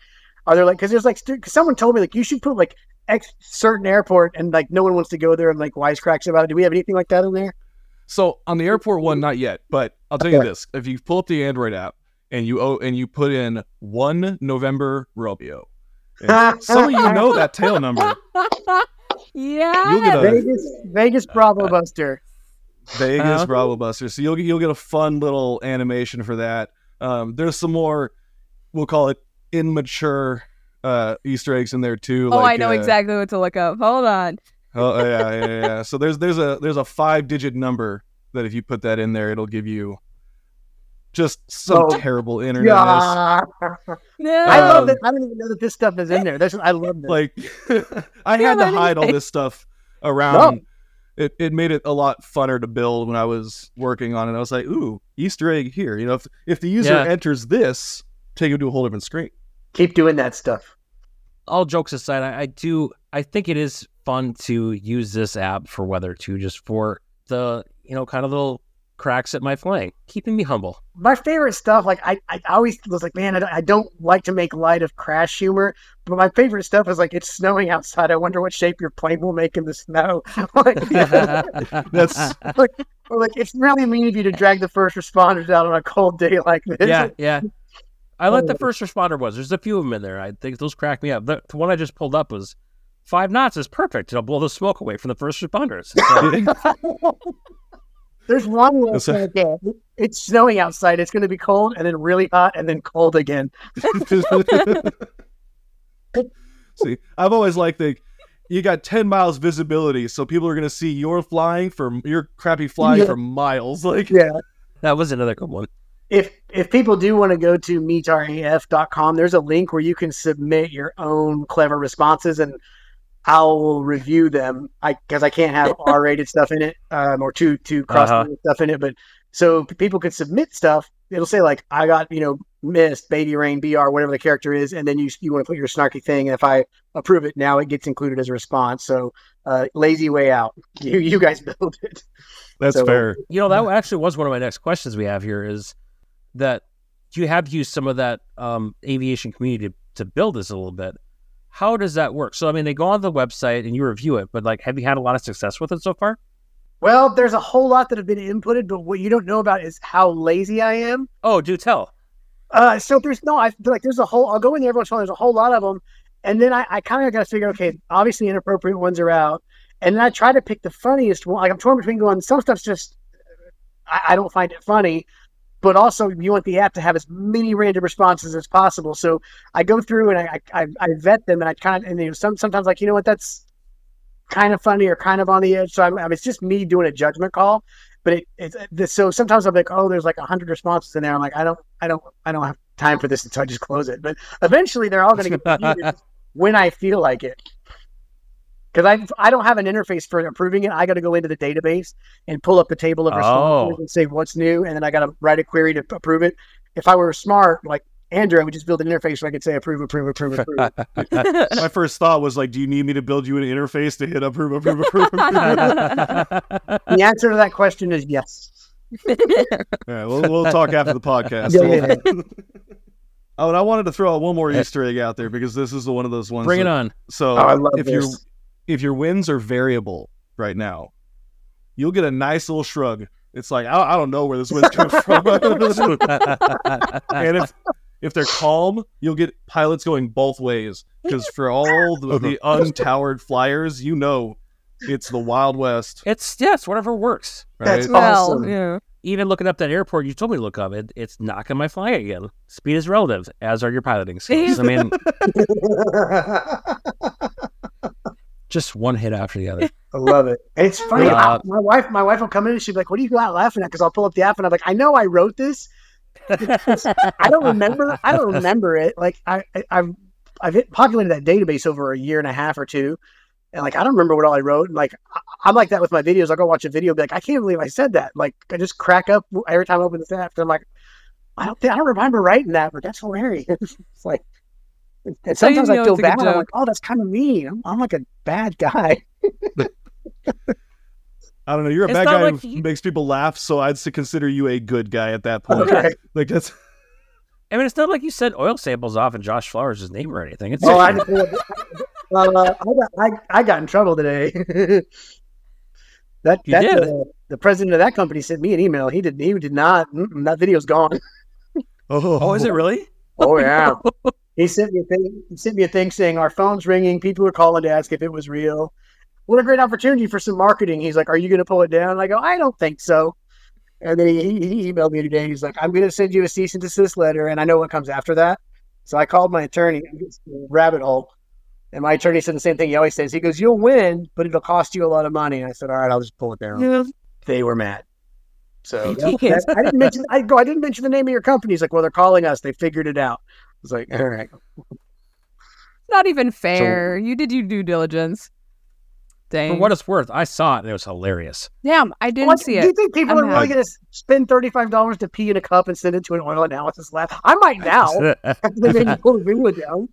are there like because there's like st- 'cause someone told me like you should put like X certain airport and like no one wants to go there and like wisecracks about it. Do we have anything like that in there? So on the airport one, mm-hmm. not yet, but I'll tell you this: if you pull up the Android app and you oh, and you put in one November Romeo, and some of you know that tail number. yeah. You'll get a Vegas, Vegas Bravo Buster. Vegas Uh-huh. Bravo Buster. So you'll get you'll get a fun little animation for that. Um, there's some more, we'll call it immature uh, Easter eggs in there too. oh, I know uh, exactly what to look up. Hold on. Oh yeah, yeah, yeah. So there's there's a there's a five digit number that if you put that in there, it'll give you just so Oh, terrible internet. Yeah. No. I love Um, that. I don't even know that this stuff is in there. That's, I love this. Like I had to hide all this stuff around. It, it made it a lot funner to build when I was working on it. I was like, ooh, Easter egg here. You know, if if the user Yeah. enters this, take him to a whole different screen. Keep doing that stuff. all jokes aside, I, I do I think it is fun to use this app for weather too, just for the you know kind of little cracks at my flying, keeping me humble. My favorite stuff, like I, I always was like, man, I don't, I don't like to make light of crash humor, but my favorite stuff is like it's snowing outside. I wonder what shape your plane will make in the snow. like, That's like, or like it's really mean of you to drag the first responders out on a cold day like this. yeah, yeah. I let the Oh. first responder was. There's a few of them in there. I think those crack me up. The, the one I just pulled up was five knots is perfect. It'll blow the smoke away from the first responders. So, There's one where it's a- like, yeah, it's snowing outside. It's going to be cold and then really hot and then cold again. See, I've always liked the you got 10 miles visibility, so people are going to see your flying for your crappy flying Yeah. for miles. Like, Yeah. that was another good one. If if people do want to go to metaraf.com, there's a link where you can submit your own clever responses, and I'll review them. I because I can't have R-rated stuff in it, um, or too too cross Uh-huh. stuff in it. But so people could submit stuff. It'll say like I got you know mist, baby rain, BR, whatever the character is, and then you you want to put your snarky thing. And if I approve it, now it gets included as a response. So uh, lazy way out. You you guys build it. that's So- fair. You know, that actually was one of my next questions we have here is that you have used some of that um, aviation community to, to build this a little bit. How does that work? So, I mean, they go on the website and you review it, but like, have you had a lot of success with it so far? Well, there's a whole lot that have been inputted, but what you don't know about is how lazy I am. Oh, do tell. Uh, so there's no, I feel like there's a whole. I'll go in there every once in a while. There's a whole lot of them, and then I, I kind of got to figure. Okay, obviously inappropriate ones are out, and then I try to pick the funniest one. Like I'm torn between going. Some stuff's just, I, I don't find it funny, but also you want the app to have as many random responses as possible. So I go through and I I, I vet them, and I kind of and you know some sometimes like you know what that's kind of funny or kind of on the edge. So I'm, I mean, it's just me doing a judgment call. But it, it's uh, this, so sometimes I'm like, oh, there's like a hundred responses in there. I'm like, I don't, I don't, I don't have time for this until I just close it. But eventually, they're all going to get when I feel like it. Because I, I don't have an interface for approving it. I got to go into the database and pull up the table of responses Oh. and say what's new, and then I got to write a query to approve it. If I were smart, like Andrew, I would just build an interface where I could say approve, approve, approve, approve. My first thought was like, do you need me to build you an interface to hit approve, approve, approve? approve? the answer to that question is yes. All right, we'll, we'll talk after the podcast. Yeah, yeah, yeah. oh, and I wanted to throw out one more Easter egg out there because this is one of those ones. Bring it on. So Oh, I love if your this. If your wins are variable right now, you'll get a nice little shrug. It's like I, I don't know where this wind's coming from. and if if they're calm, you'll get pilots going both ways because for all the, uh-huh. the untowered flyers, you know It's the Wild West. It's yes, whatever works. Right? That's Well, awesome. yeah. Even looking up that airport you told me to look up, it, it's not going to fly again. Speed is relative, as are your piloting skills. I mean, just one hit after the other. I love it. And it's funny. Yeah. I- my wife, my wife will come in and she'll be like, "What are you out laughing at?" Because I'll pull up the app and I'm like, "I know I wrote this. I don't remember. I don't remember it. Like I, I I've I've hit, populated that database over a year and a half or two, and like I don't remember what all I wrote. And like I, I'm like that with my videos. I'll go watch a video, and be like, "I can't believe I said that." Like I just crack up every time I open this app. And I'm like, I don't think I don't remember writing that, but that's hilarious. it's like. And So you sometimes I feel it's a good bad. I'm like, oh, that's kind of mean. I'm, I'm like a bad guy. I don't know. You're a It's bad guy like who you- makes people laugh, so I'd s- consider you a good guy at that point. Okay. Like that's I mean, it's not like you said oil samples off in Josh Flowers' name or anything. It's Oh, I, just, uh, I, got, I, I got in trouble today. that You that did? uh, the president of that company sent me an email. He did he did not. That video's gone. oh, oh, is it really? Oh yeah. He sent me a thing. He sent me a thing saying our phone's ringing. People are calling to ask if it was real. What a great opportunity for some marketing. He's like, "Are you going to pull it down?" And I go, "I don't think so." And then he, he, emailed me today. He's like, "I'm going to send you a cease and desist letter," and I know what comes after that. So I called my attorney. Rabbit hole. And my attorney said the same thing he always says. He goes, "You'll win, but it'll cost you a lot of money." And I said, "All right, I'll just pull it down." They were mad. So I didn't mention. I go. I didn't mention the name of your company. He's like, "Well, they're calling us. They figured it out." I was like, "All right." Not even fair. you did your due diligence. Dang. For what it's worth, I saw it and it was hilarious. Damn, I didn't What- see it. Do you think people I'm are really going to spend thirty-five dollars to pee in a cup and send it to an oil analysis lab? I might now. after they made me pull the video down.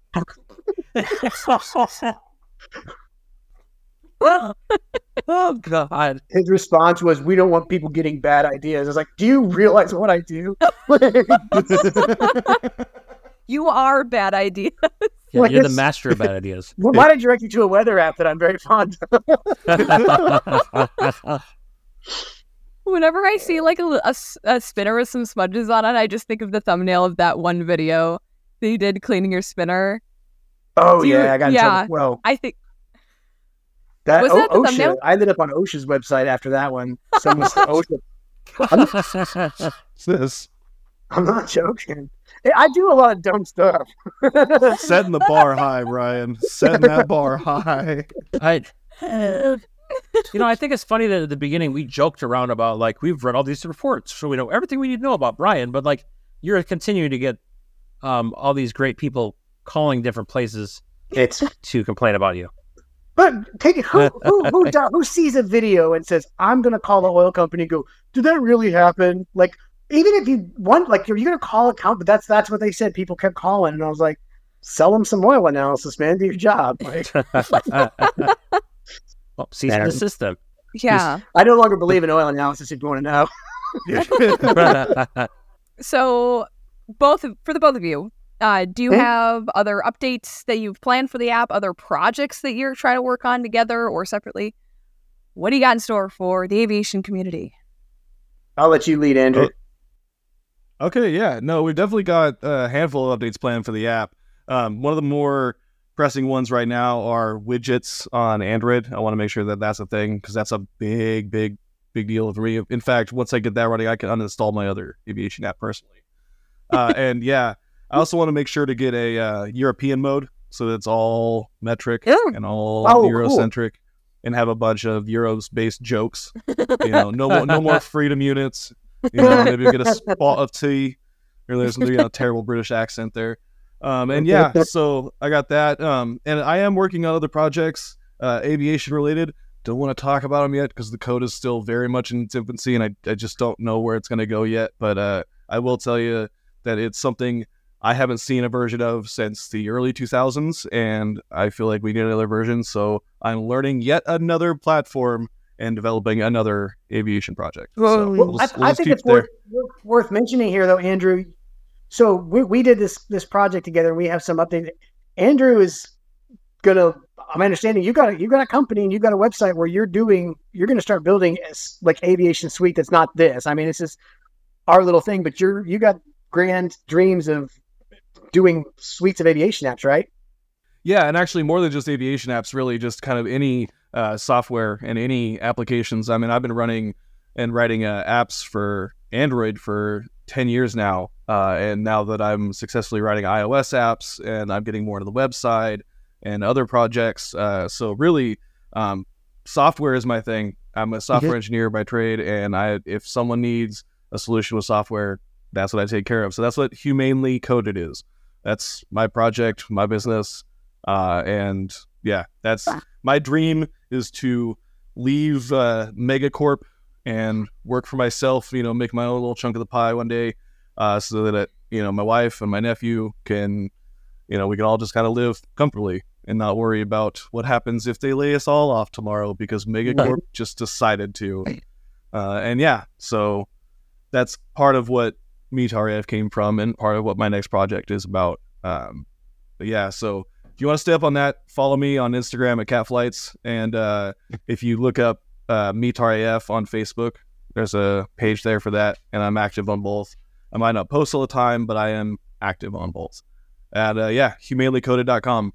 oh God! His response was, "We don't want people getting bad ideas." I was like, "Do you realize what I do?" You are a bad idea. Yeah, Like you're the master of bad ideas. Well, Why did I direct you to a weather app that I'm very fond of? Whenever I see like a, li- a s- a spinner with some smudges on it, I just think of the thumbnail of that one video they did cleaning your spinner. Oh Do you- yeah, I got in yeah. trouble. Well, I think that, Was O- that the OSHA. thumbnail? I ended up on OSHA's website after that one. Someone said OSHA. What's this? I'm not joking. I do a lot of dumb stuff. Setting the bar high, Ryan. Setting that bar high. I, you know, I think it's funny that at the beginning we joked around about like we've read all these reports, so we know everything we need to know about Bryan. But like you're continuing to get um, all these great people calling different places It's to complain about you. But take it, who who who, do- who sees a video and says, "I'm going to call the oil company." and Go, did that really happen? Like, even if you want, like, you're, you're going to call a company. That's that's what they said. People kept calling, and I was like, "Sell them some oil analysis, man. Do your job." Like, well, cease and There. desist them. yeah. I no longer believe in oil analysis. If you want to know, So both for the both of you, uh, do you Hmm? have other updates that you've planned for the app? Other projects that you're trying to work on together or separately? What do you got in store for the aviation community? I'll let you lead, Andrew. Okay, yeah. No, we've definitely got a handful of updates planned for the app. Um, one of the more pressing ones right now are widgets on Android. I want to make sure that that's a thing because that's a big, big, big deal for me. In fact, once I get that running, I can uninstall my other aviation app personally. Uh, and yeah, I also want to make sure to get a uh, European mode so that it's all metric Yeah. and all Oh, cool. Eurocentric, and have a bunch of Euros based jokes. You know, no more, no more freedom units. You know, maybe get a spot of tea. Or there's you know, a terrible British accent there. Um, and yeah, so I got that. Um, and I am working on other projects, uh, aviation related. Don't want to talk about them yet because the code is still very much in its infancy, and I, I just don't know where it's going to go yet. But uh, I will tell you that it's something I haven't seen a version of since the early 2000s, and I feel like we need another version. So I'm learning yet another platform and developing another aviation project. So Well, we'll I, we'll think it's worth, worth mentioning here, though, Andrew. So we, we did this this project together. and We have some update. Andrew is gonna. I'm understanding you got a, you got a company and you got a website where you're doing you're gonna start building like aviation suite that's not this. I mean, it's just our little thing, but you're you got grand dreams of doing suites of aviation apps, right? Yeah, and actually more than just aviation apps, really just kind of any uh, software and any applications. I mean, I've been running and writing uh, apps for Android for 10 years now. Uh, and now that I'm successfully writing iOS apps and I'm getting more into the website and other projects. Uh, so, really, um, software is my thing. I'm a software engineer by trade. And I, if someone needs a solution with software, that's what I take care of. So, that's what Humanely Coded is. That's my project, my business. Uh, and yeah, that's my dream is to leave uh, Megacorp and work for myself. You know, make my own little chunk of the pie one day, uh, so that you know my wife and my nephew can, you know, we can all just kind of live comfortably and not worry about what happens if they lay us all off tomorrow because Megacorp just decided to. Uh, and yeah, so that's part of what METAR AF came from, and part of what my next project is about. Um, but yeah, so if you want to stay up on that, follow me on Instagram at Catflights. And uh, if you look up uh, Meet on Facebook, there's a page there for that. And I'm active on both. I might not post all the time, but I am active on both. At, uh, yeah, humanelycoded.com.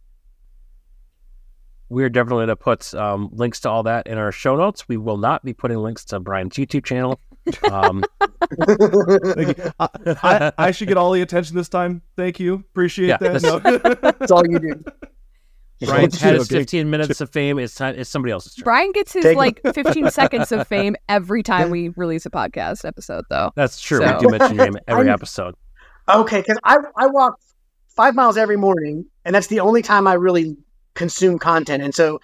We're definitely going to put um, links to all that in our show notes. We will not be putting links to Bryan's YouTube channel. Um, Thank you. I, I, I should get all the attention this time. Thank you. Appreciate Yeah, that. this- No. That's all you do. Bryan's had his 15 minutes of fame. It's, time, it's somebody else's turn. Bryan gets his Take- like 15 seconds of fame every time we release a podcast episode, though. That's true. So- We do mention your name every I'm- episode. Okay, because I I walk five miles every morning, and that's the only time I really consume content. And so,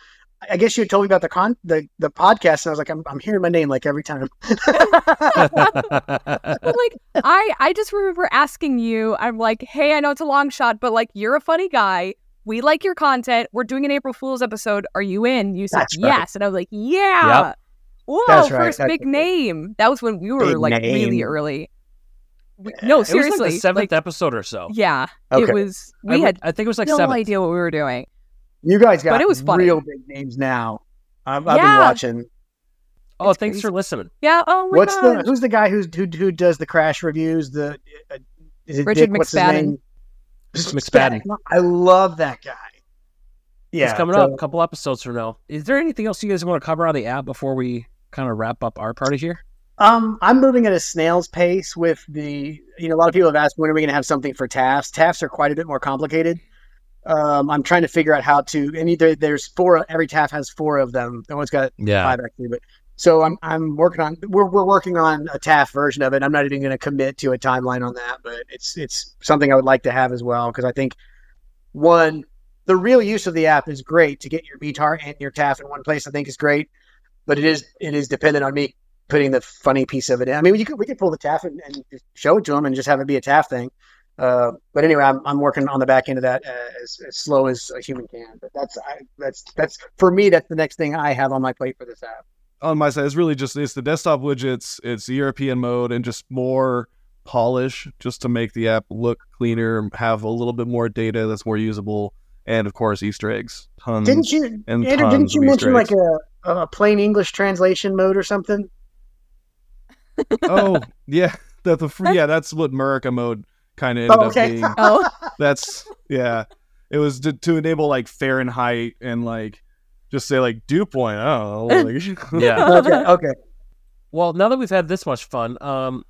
I guess you had told me about the con the the podcast, and I was like, I'm I'm hearing my name like every time. Like I I just remember asking you, I'm like, hey, I know it's a long shot, but like you're a funny guy. We like your content. We're doing an April Fool's episode. Are you in? You said That's right. yes. And I was like, yeah. Whoa, That's right. first That's big right. name. That was when we were Big like really early. We- no, It was seriously. like the seventh like, episode or so. yeah. Okay. It was we w- had I think it was like no seventh. idea what we were doing. You guys got But it was funny. real big names now. I've, I've Yeah. been watching. Oh, It's thanks crazy. for listening. Yeah. Oh my What's god. the who's the guy who's who who does the crash reviews? The uh, is it Richard Dick? What's his McSpadden. name? McSpadden. I love that guy. Yeah, it's coming so- up a couple episodes from now. Is there anything else you guys want to cover on the app before we kind of wrap up our party here? Um, I'm moving at a snail's pace with the. You know, a lot of people have asked when are we going to have something for TAFs. TAFs are quite a bit more complicated. Um, I'm trying to figure out how to. And either there's four. Every TAF has four of them. No one's got Yeah. five actually, but so I'm I'm working on. We're we're working on a TAF version of it. I'm not even going to commit to a timeline on that, but it's it's something I would like to have as well because I think one the real use of the app is great to get your METAR and your TAF in one place. I think is great, but it is it is dependent on me putting the funny piece of it in. I mean, you could, we could pull the TAF and, and just show it to them and just have it be a TAF thing. Uh, but anyway, I'm, I'm working on the back end of that uh, as, as slow as a human can. But that's I, that's that's for me. That's the next thing I have on my plate for this app. on my side, it's really just it's the desktop widgets, it's the European mode, and just more polish just to make the app look cleaner, have a little bit more data that's more usable, and of course Easter eggs. Tons. Didn't you, and Andrew? tons Didn't you mention Easter like a, a plain English translation mode or something? oh yeah, that the free, yeah, that's what America mode kind of ended Oh, okay. up being. Oh, That's yeah, it was to, to enable like Fahrenheit and like just say like dew point. I don't Yeah. okay, okay. Well, now that we've had this much fun, um,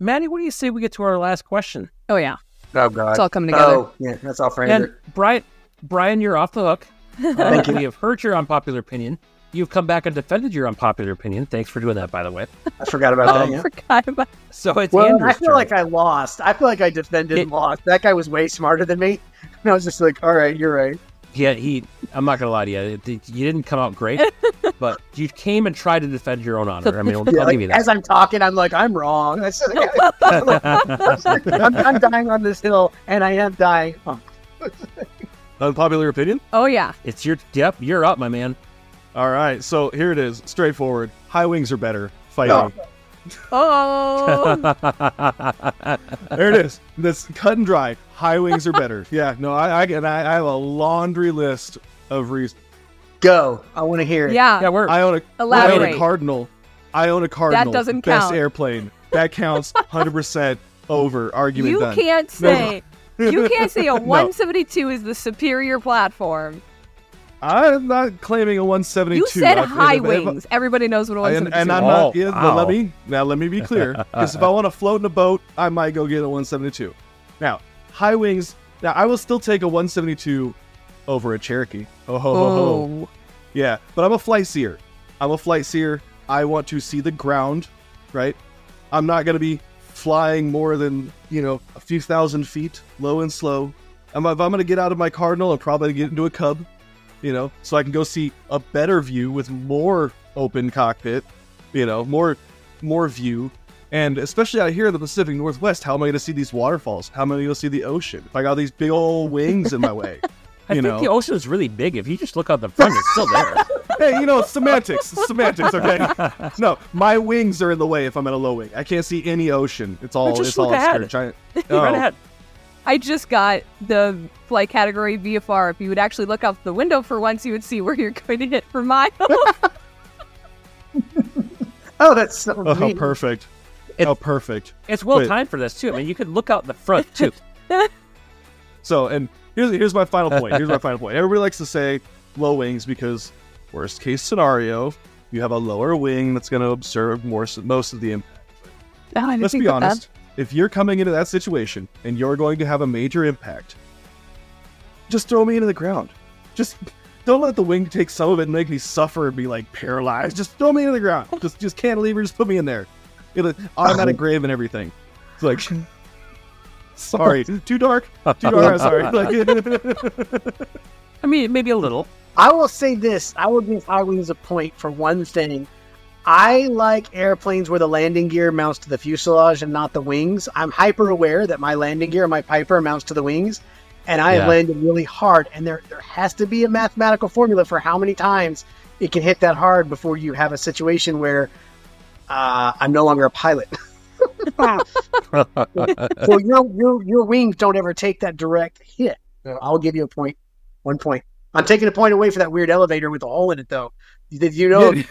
Madi, what do you say we get to our last question? oh yeah. Oh God. It's all coming together. Oh yeah, that's all for And Bryan, Bryan, you're off the hook. Uh, Thank you. We have heard your unpopular opinion. You've come back and defended your unpopular opinion. Thanks for doing that, by the way. I forgot about Um, that. Yeah. Forgot about So it's Well, Andrew's I feel turn. like I lost. I feel like I defended It- and lost. That guy was way smarter than me. And I was just like, all right, you're right. Yeah, he. I'm not gonna lie to you. You didn't come out great, but you came and tried to defend your own honor. I mean, I'll, Yeah, I'll like, give you that. As I'm talking, I'm like, I'm wrong. That's- I'm, I'm dying on this hill, and I am dying. Unpopular opinion. Oh yeah. It's your. Yep, you're up, my man. All right, so here it is, straightforward. High wings are better. Fight No. Oh. There it is. This cut and dry. High wings are better. Yeah, no, I I, and I I have a laundry list of reasons. Go. I want to hear it. yeah. yeah, we're. I own a I own Elaborate. a Cardinal. I own a Cardinal. doesn't Best count. airplane. That counts. Hundred percent over. Argument You done. can't No. say you can't say a 172 is the superior platform. I'm not claiming a 172. You said I- if- high if- if- wings. Everybody knows what a and, 172 and I'm is. not. Oh, Yeah, but let me now. Let me be clear, because if I want to float in a boat, I might go get a 172. Now, high wings. Now, I will still take a 172 over a Cherokee. Oh, ho, ho, ho. Oh. Yeah, but I'm a flight seer. I'm a flight seer. I want to see the ground, right? I'm not going to be flying more than, you know, a few thousand feet, low and slow. I'm, if I'm going to get out of my Cardinal, I'm probably going to get into a Cub, you know, so I can go see a better view with more open cockpit, you know, more more view. And especially out here in the Pacific Northwest, how am I going to see these waterfalls? How am I going to see the ocean? If I got these big old wings in my way, I you think know. the ocean is really big. If you just look out the front, it's still there. hey, you know, semantics, semantics. Okay, no, my wings are in the way if I'm at a low wing. I can't see any ocean. It's all, just it's all look ahead. obscure, giant. Right Oh. ahead. I just got the flight category VFR. If you would actually look out the window for once, you would see where you're going to hit for miles. Oh, that's so Oh, neat. perfect. It- oh, perfect. It's well Wait. timed for this too. I mean, you could look out the front too. So, and here's here's my final point. Here's my final point. Everybody likes to say low wings because worst case scenario, you have a lower wing that's going to absorb more most of the impact. No, Let's be honest. that. Honest. If you're coming into that situation and you're going to have a major impact, just throw me into the ground. Just don't let the wing take some of it and make me suffer and be like paralyzed. Just throw me into the ground. Just just cantilever. Just put me in there. It'll automatic oh. grave and everything. It's like, sorry, too dark. Too dark. I'm sorry. Like, I mean, maybe a little. I will say this: I will give High Wings a point for one thing. I like airplanes where the landing gear mounts to the fuselage and not the wings. I'm hyper aware that my landing gear, on my Piper, mounts to the wings, and I have Yeah. landed really hard. And there, there has to be a mathematical formula for how many times it can hit that hard before you have a situation where uh, I'm no longer a pilot. so your, your your wings don't ever take that direct hit. So I'll give you a point. point, one point. I'm taking a point away for that weird elevator with a hole in it, though. Did you know?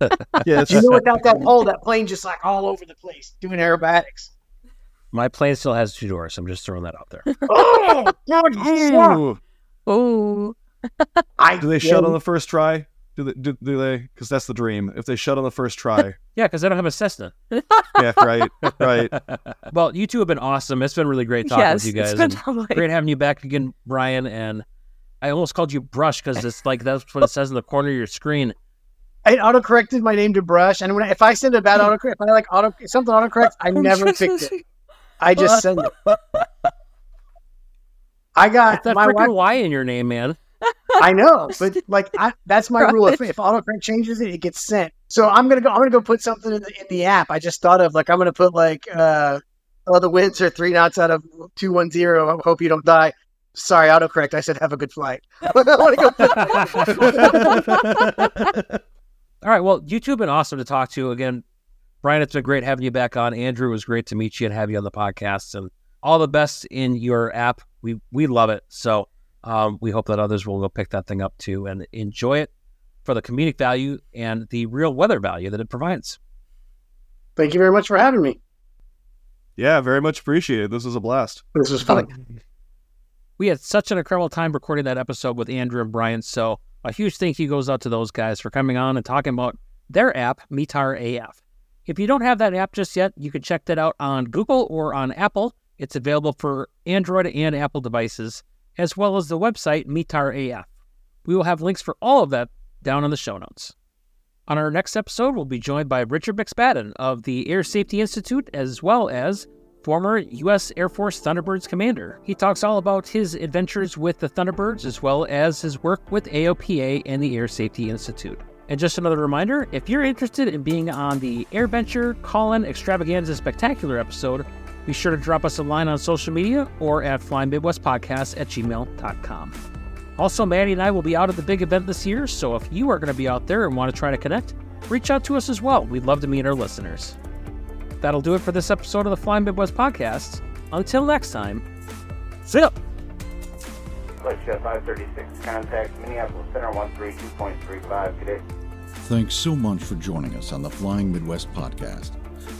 yeah, it's you know, without that hole, that plane just like all over the place doing aerobatics. My plane still has two doors. So I'm just throwing that out there. Oh, good fuck. Ooh. Oh, I do they shut on the first try? Do they? Do, do they? Because that's the dream. If they shut on the first try, Yeah, because I don't have a Cessna. yeah, right, right. Well, you two have been awesome. It's been really great talking yes, with you guys. it's been and great having you back again, Bryan. And I almost called you Brush because it's like that's what it says in the corner of your screen. I auto corrected my name to Brush, and when I, if I send a bad autocorrect, if I like auto something autocorrect, I never fix it. I just send it. I got It's that my freaking wife. Y in your name, man. I know, but like I, that's my rule. If, if autocorrect changes it, it gets sent. So I'm gonna go. I'm gonna go put something in the, in the app. I just thought of like I'm gonna put like uh, oh the winds are three knots out of two one zero. I hope you don't die. Sorry, autocorrect. I said have a good flight. I wanna go put- All right. Well, you two have been awesome to talk to. Again, Bryan, it's been great having you back on. Andrew, it was great to meet you and have you on the podcast. And all the best in your app. We we love it. So um, we hope that others will go pick that thing up too and enjoy it for the comedic value and the real weather value that it provides. Thank you very much for having me. Yeah, very much appreciated. This was a blast. This was fun. We had such an incredible time recording that episode with Andrew and Bryan. So a huge thank you goes out to those guys for coming on and talking about their app, METAR AF. If you don't have that app just yet, you can check that out on Google or on Apple. It's available for Android and Apple devices, as well as the website METAR AF. We will have links for all of that down in the show notes. On our next episode, we'll be joined by Richard McSpadden of the Air Safety Institute, as well as former U.S. Air Force Thunderbirds commander. He talks all about his adventures with the Thunderbirds, as well as his work with AOPA and the Air Safety Institute. And just another reminder if you're interested in being on the AirVenture Call In Extravaganza Spectacular episode, be sure to drop us a line on social media or at flyingmidwestpodcast at gmail.com. Also, Madi and I will be out at the big event this year, so if you are going to be out there and want to try to connect, reach out to us as well. We'd love to meet our listeners that'll do it for this episode of the Flying Midwest podcast. Until next time, sit up. Flight 536, contact Minneapolis Center 132.35. Thanks so much for joining us on the Flying Midwest podcast.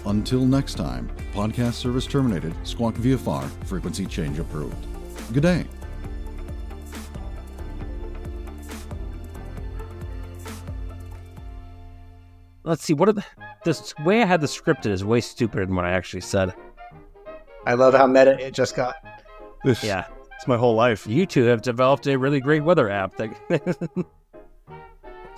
Until next time, podcast service terminated, squawk VFR, frequency change approved. Good day. Let's see, what are the this way I had the scripted is way stupider than what I actually said. I love how meta it just got. Yeah, It's my whole life. you two have developed a really great weather app. That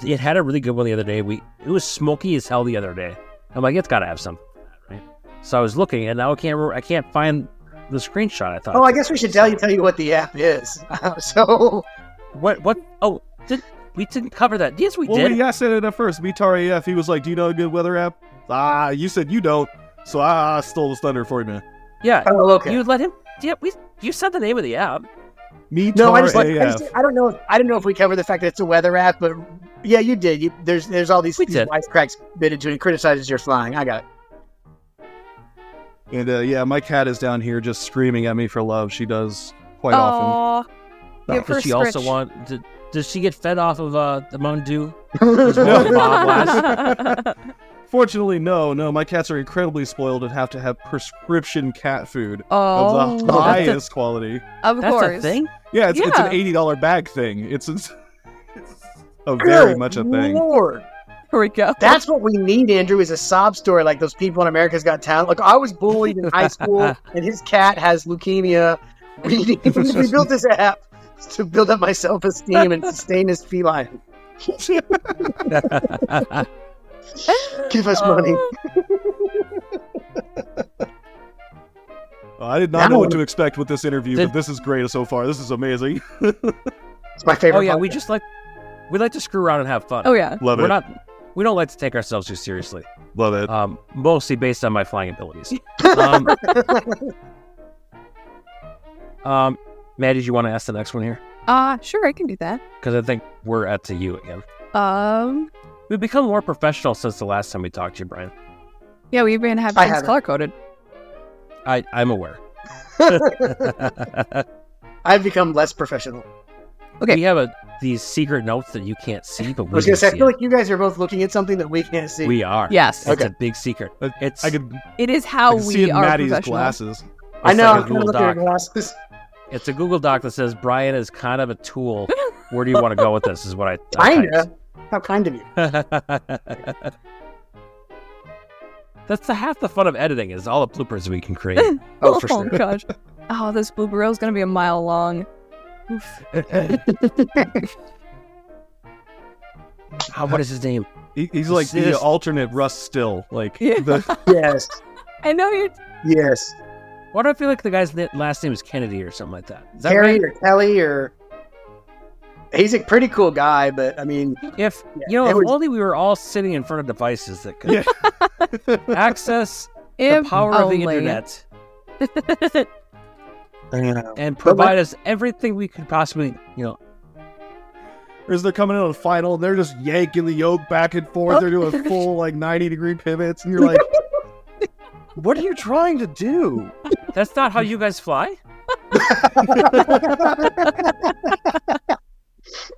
it had a really good one the other day. We it was smoky as hell the other day. I'm like, it's got to have something, right? So I was looking, and now I can't re- I can't find the screenshot. I thought. Oh, I guess we should tell you tell you what the app is. so What? What? Oh, did we didn't cover that? Yes, we well, did. we asked it at first. METAR AF, he was like, "Do you know a good weather app?" Ah, you said you don't, so I stole the thunder for you, man. Yeah. Oh, okay. You let him. Yeah, we. You said the name of the app. Me no, I just, AF. I, just, I don't know. If, I don't know if we covered the fact that it's a weather app, but yeah, you did. You, there's there's all these, We these did. wisecracks bit into it. and criticizes your flying. I got it. And uh, yeah, my cat is down here just screaming at me for love. She does quite often. Aw. Give her Does she also scritch. Want? Did, does she get fed off of uh, the Mountain Dew? No. Bob Fortunately, no, no. My cats are incredibly spoiled and have to have prescription cat food Oh, of the highest quality. of That's course. a thing. Yeah, it's, it's an eighty dollar bag thing. It's, it's a very Good much a thing. Lord. Here we go. That's what we need, Andrew, is a sob story like those people in America's Got Talent. Like, I was bullied in high school, and his cat has leukemia. We, need, we built this app to build up my self esteem and sustain his feline. Give us money. Uh, I did not know what to expect with this interview, Did- but this is great so far. This is amazing. It's my favorite. Oh yeah, we just like we like to screw around and have fun. Oh yeah. Love We're it. not. We don't like to take ourselves too seriously. Love it. Um, mostly based on my flying abilities. Um, um, Madi, do you want to ask the next one here? Uh sure, I can do that. Because I think we're at to you again. Um, We've become more professional since the last time we talked to you, Bryan. yeah, we even have I things color coded. I I'm aware. I've become less professional. Okay. We have a these secret notes that you can't see, but I we was can gonna say, I feel it. like you guys are both looking at something that we can't see. we are. Yes. It's Okay. a big secret. It's I could, It is I how could we see in are Madi's professional. glasses. I know. like a I'm trying to Google look at glasses. It's a Google Doc that says Bryan is kind of a tool. Where do you want to go with this? Is what I, I typed. Kinda. How kind of you. That's the half the fun of editing is all the bloopers we can create. Oh, oh, for sure. gosh. Oh, this blooper reel is gonna be a mile long. Oof. How, ah, what is his name? He, he's like the Sis. alternate Russ Still. Like Yeah. the yes. I know you're. Yes. Why do I feel like the guy's last name is Kennedy or something like that? Is that Harry right? or Kelly or. He's a pretty cool guy, but I mean, If Yeah, you know, if was- only we were all sitting in front of devices that could Yeah. access the If power of the internet and provide us everything we could possibly, you know. or is they're coming in on final and they're just yanking the yoke back and forth. They're doing full like ninety degree pivots, and you're like, "What are you trying to do?" That's not how you guys fly.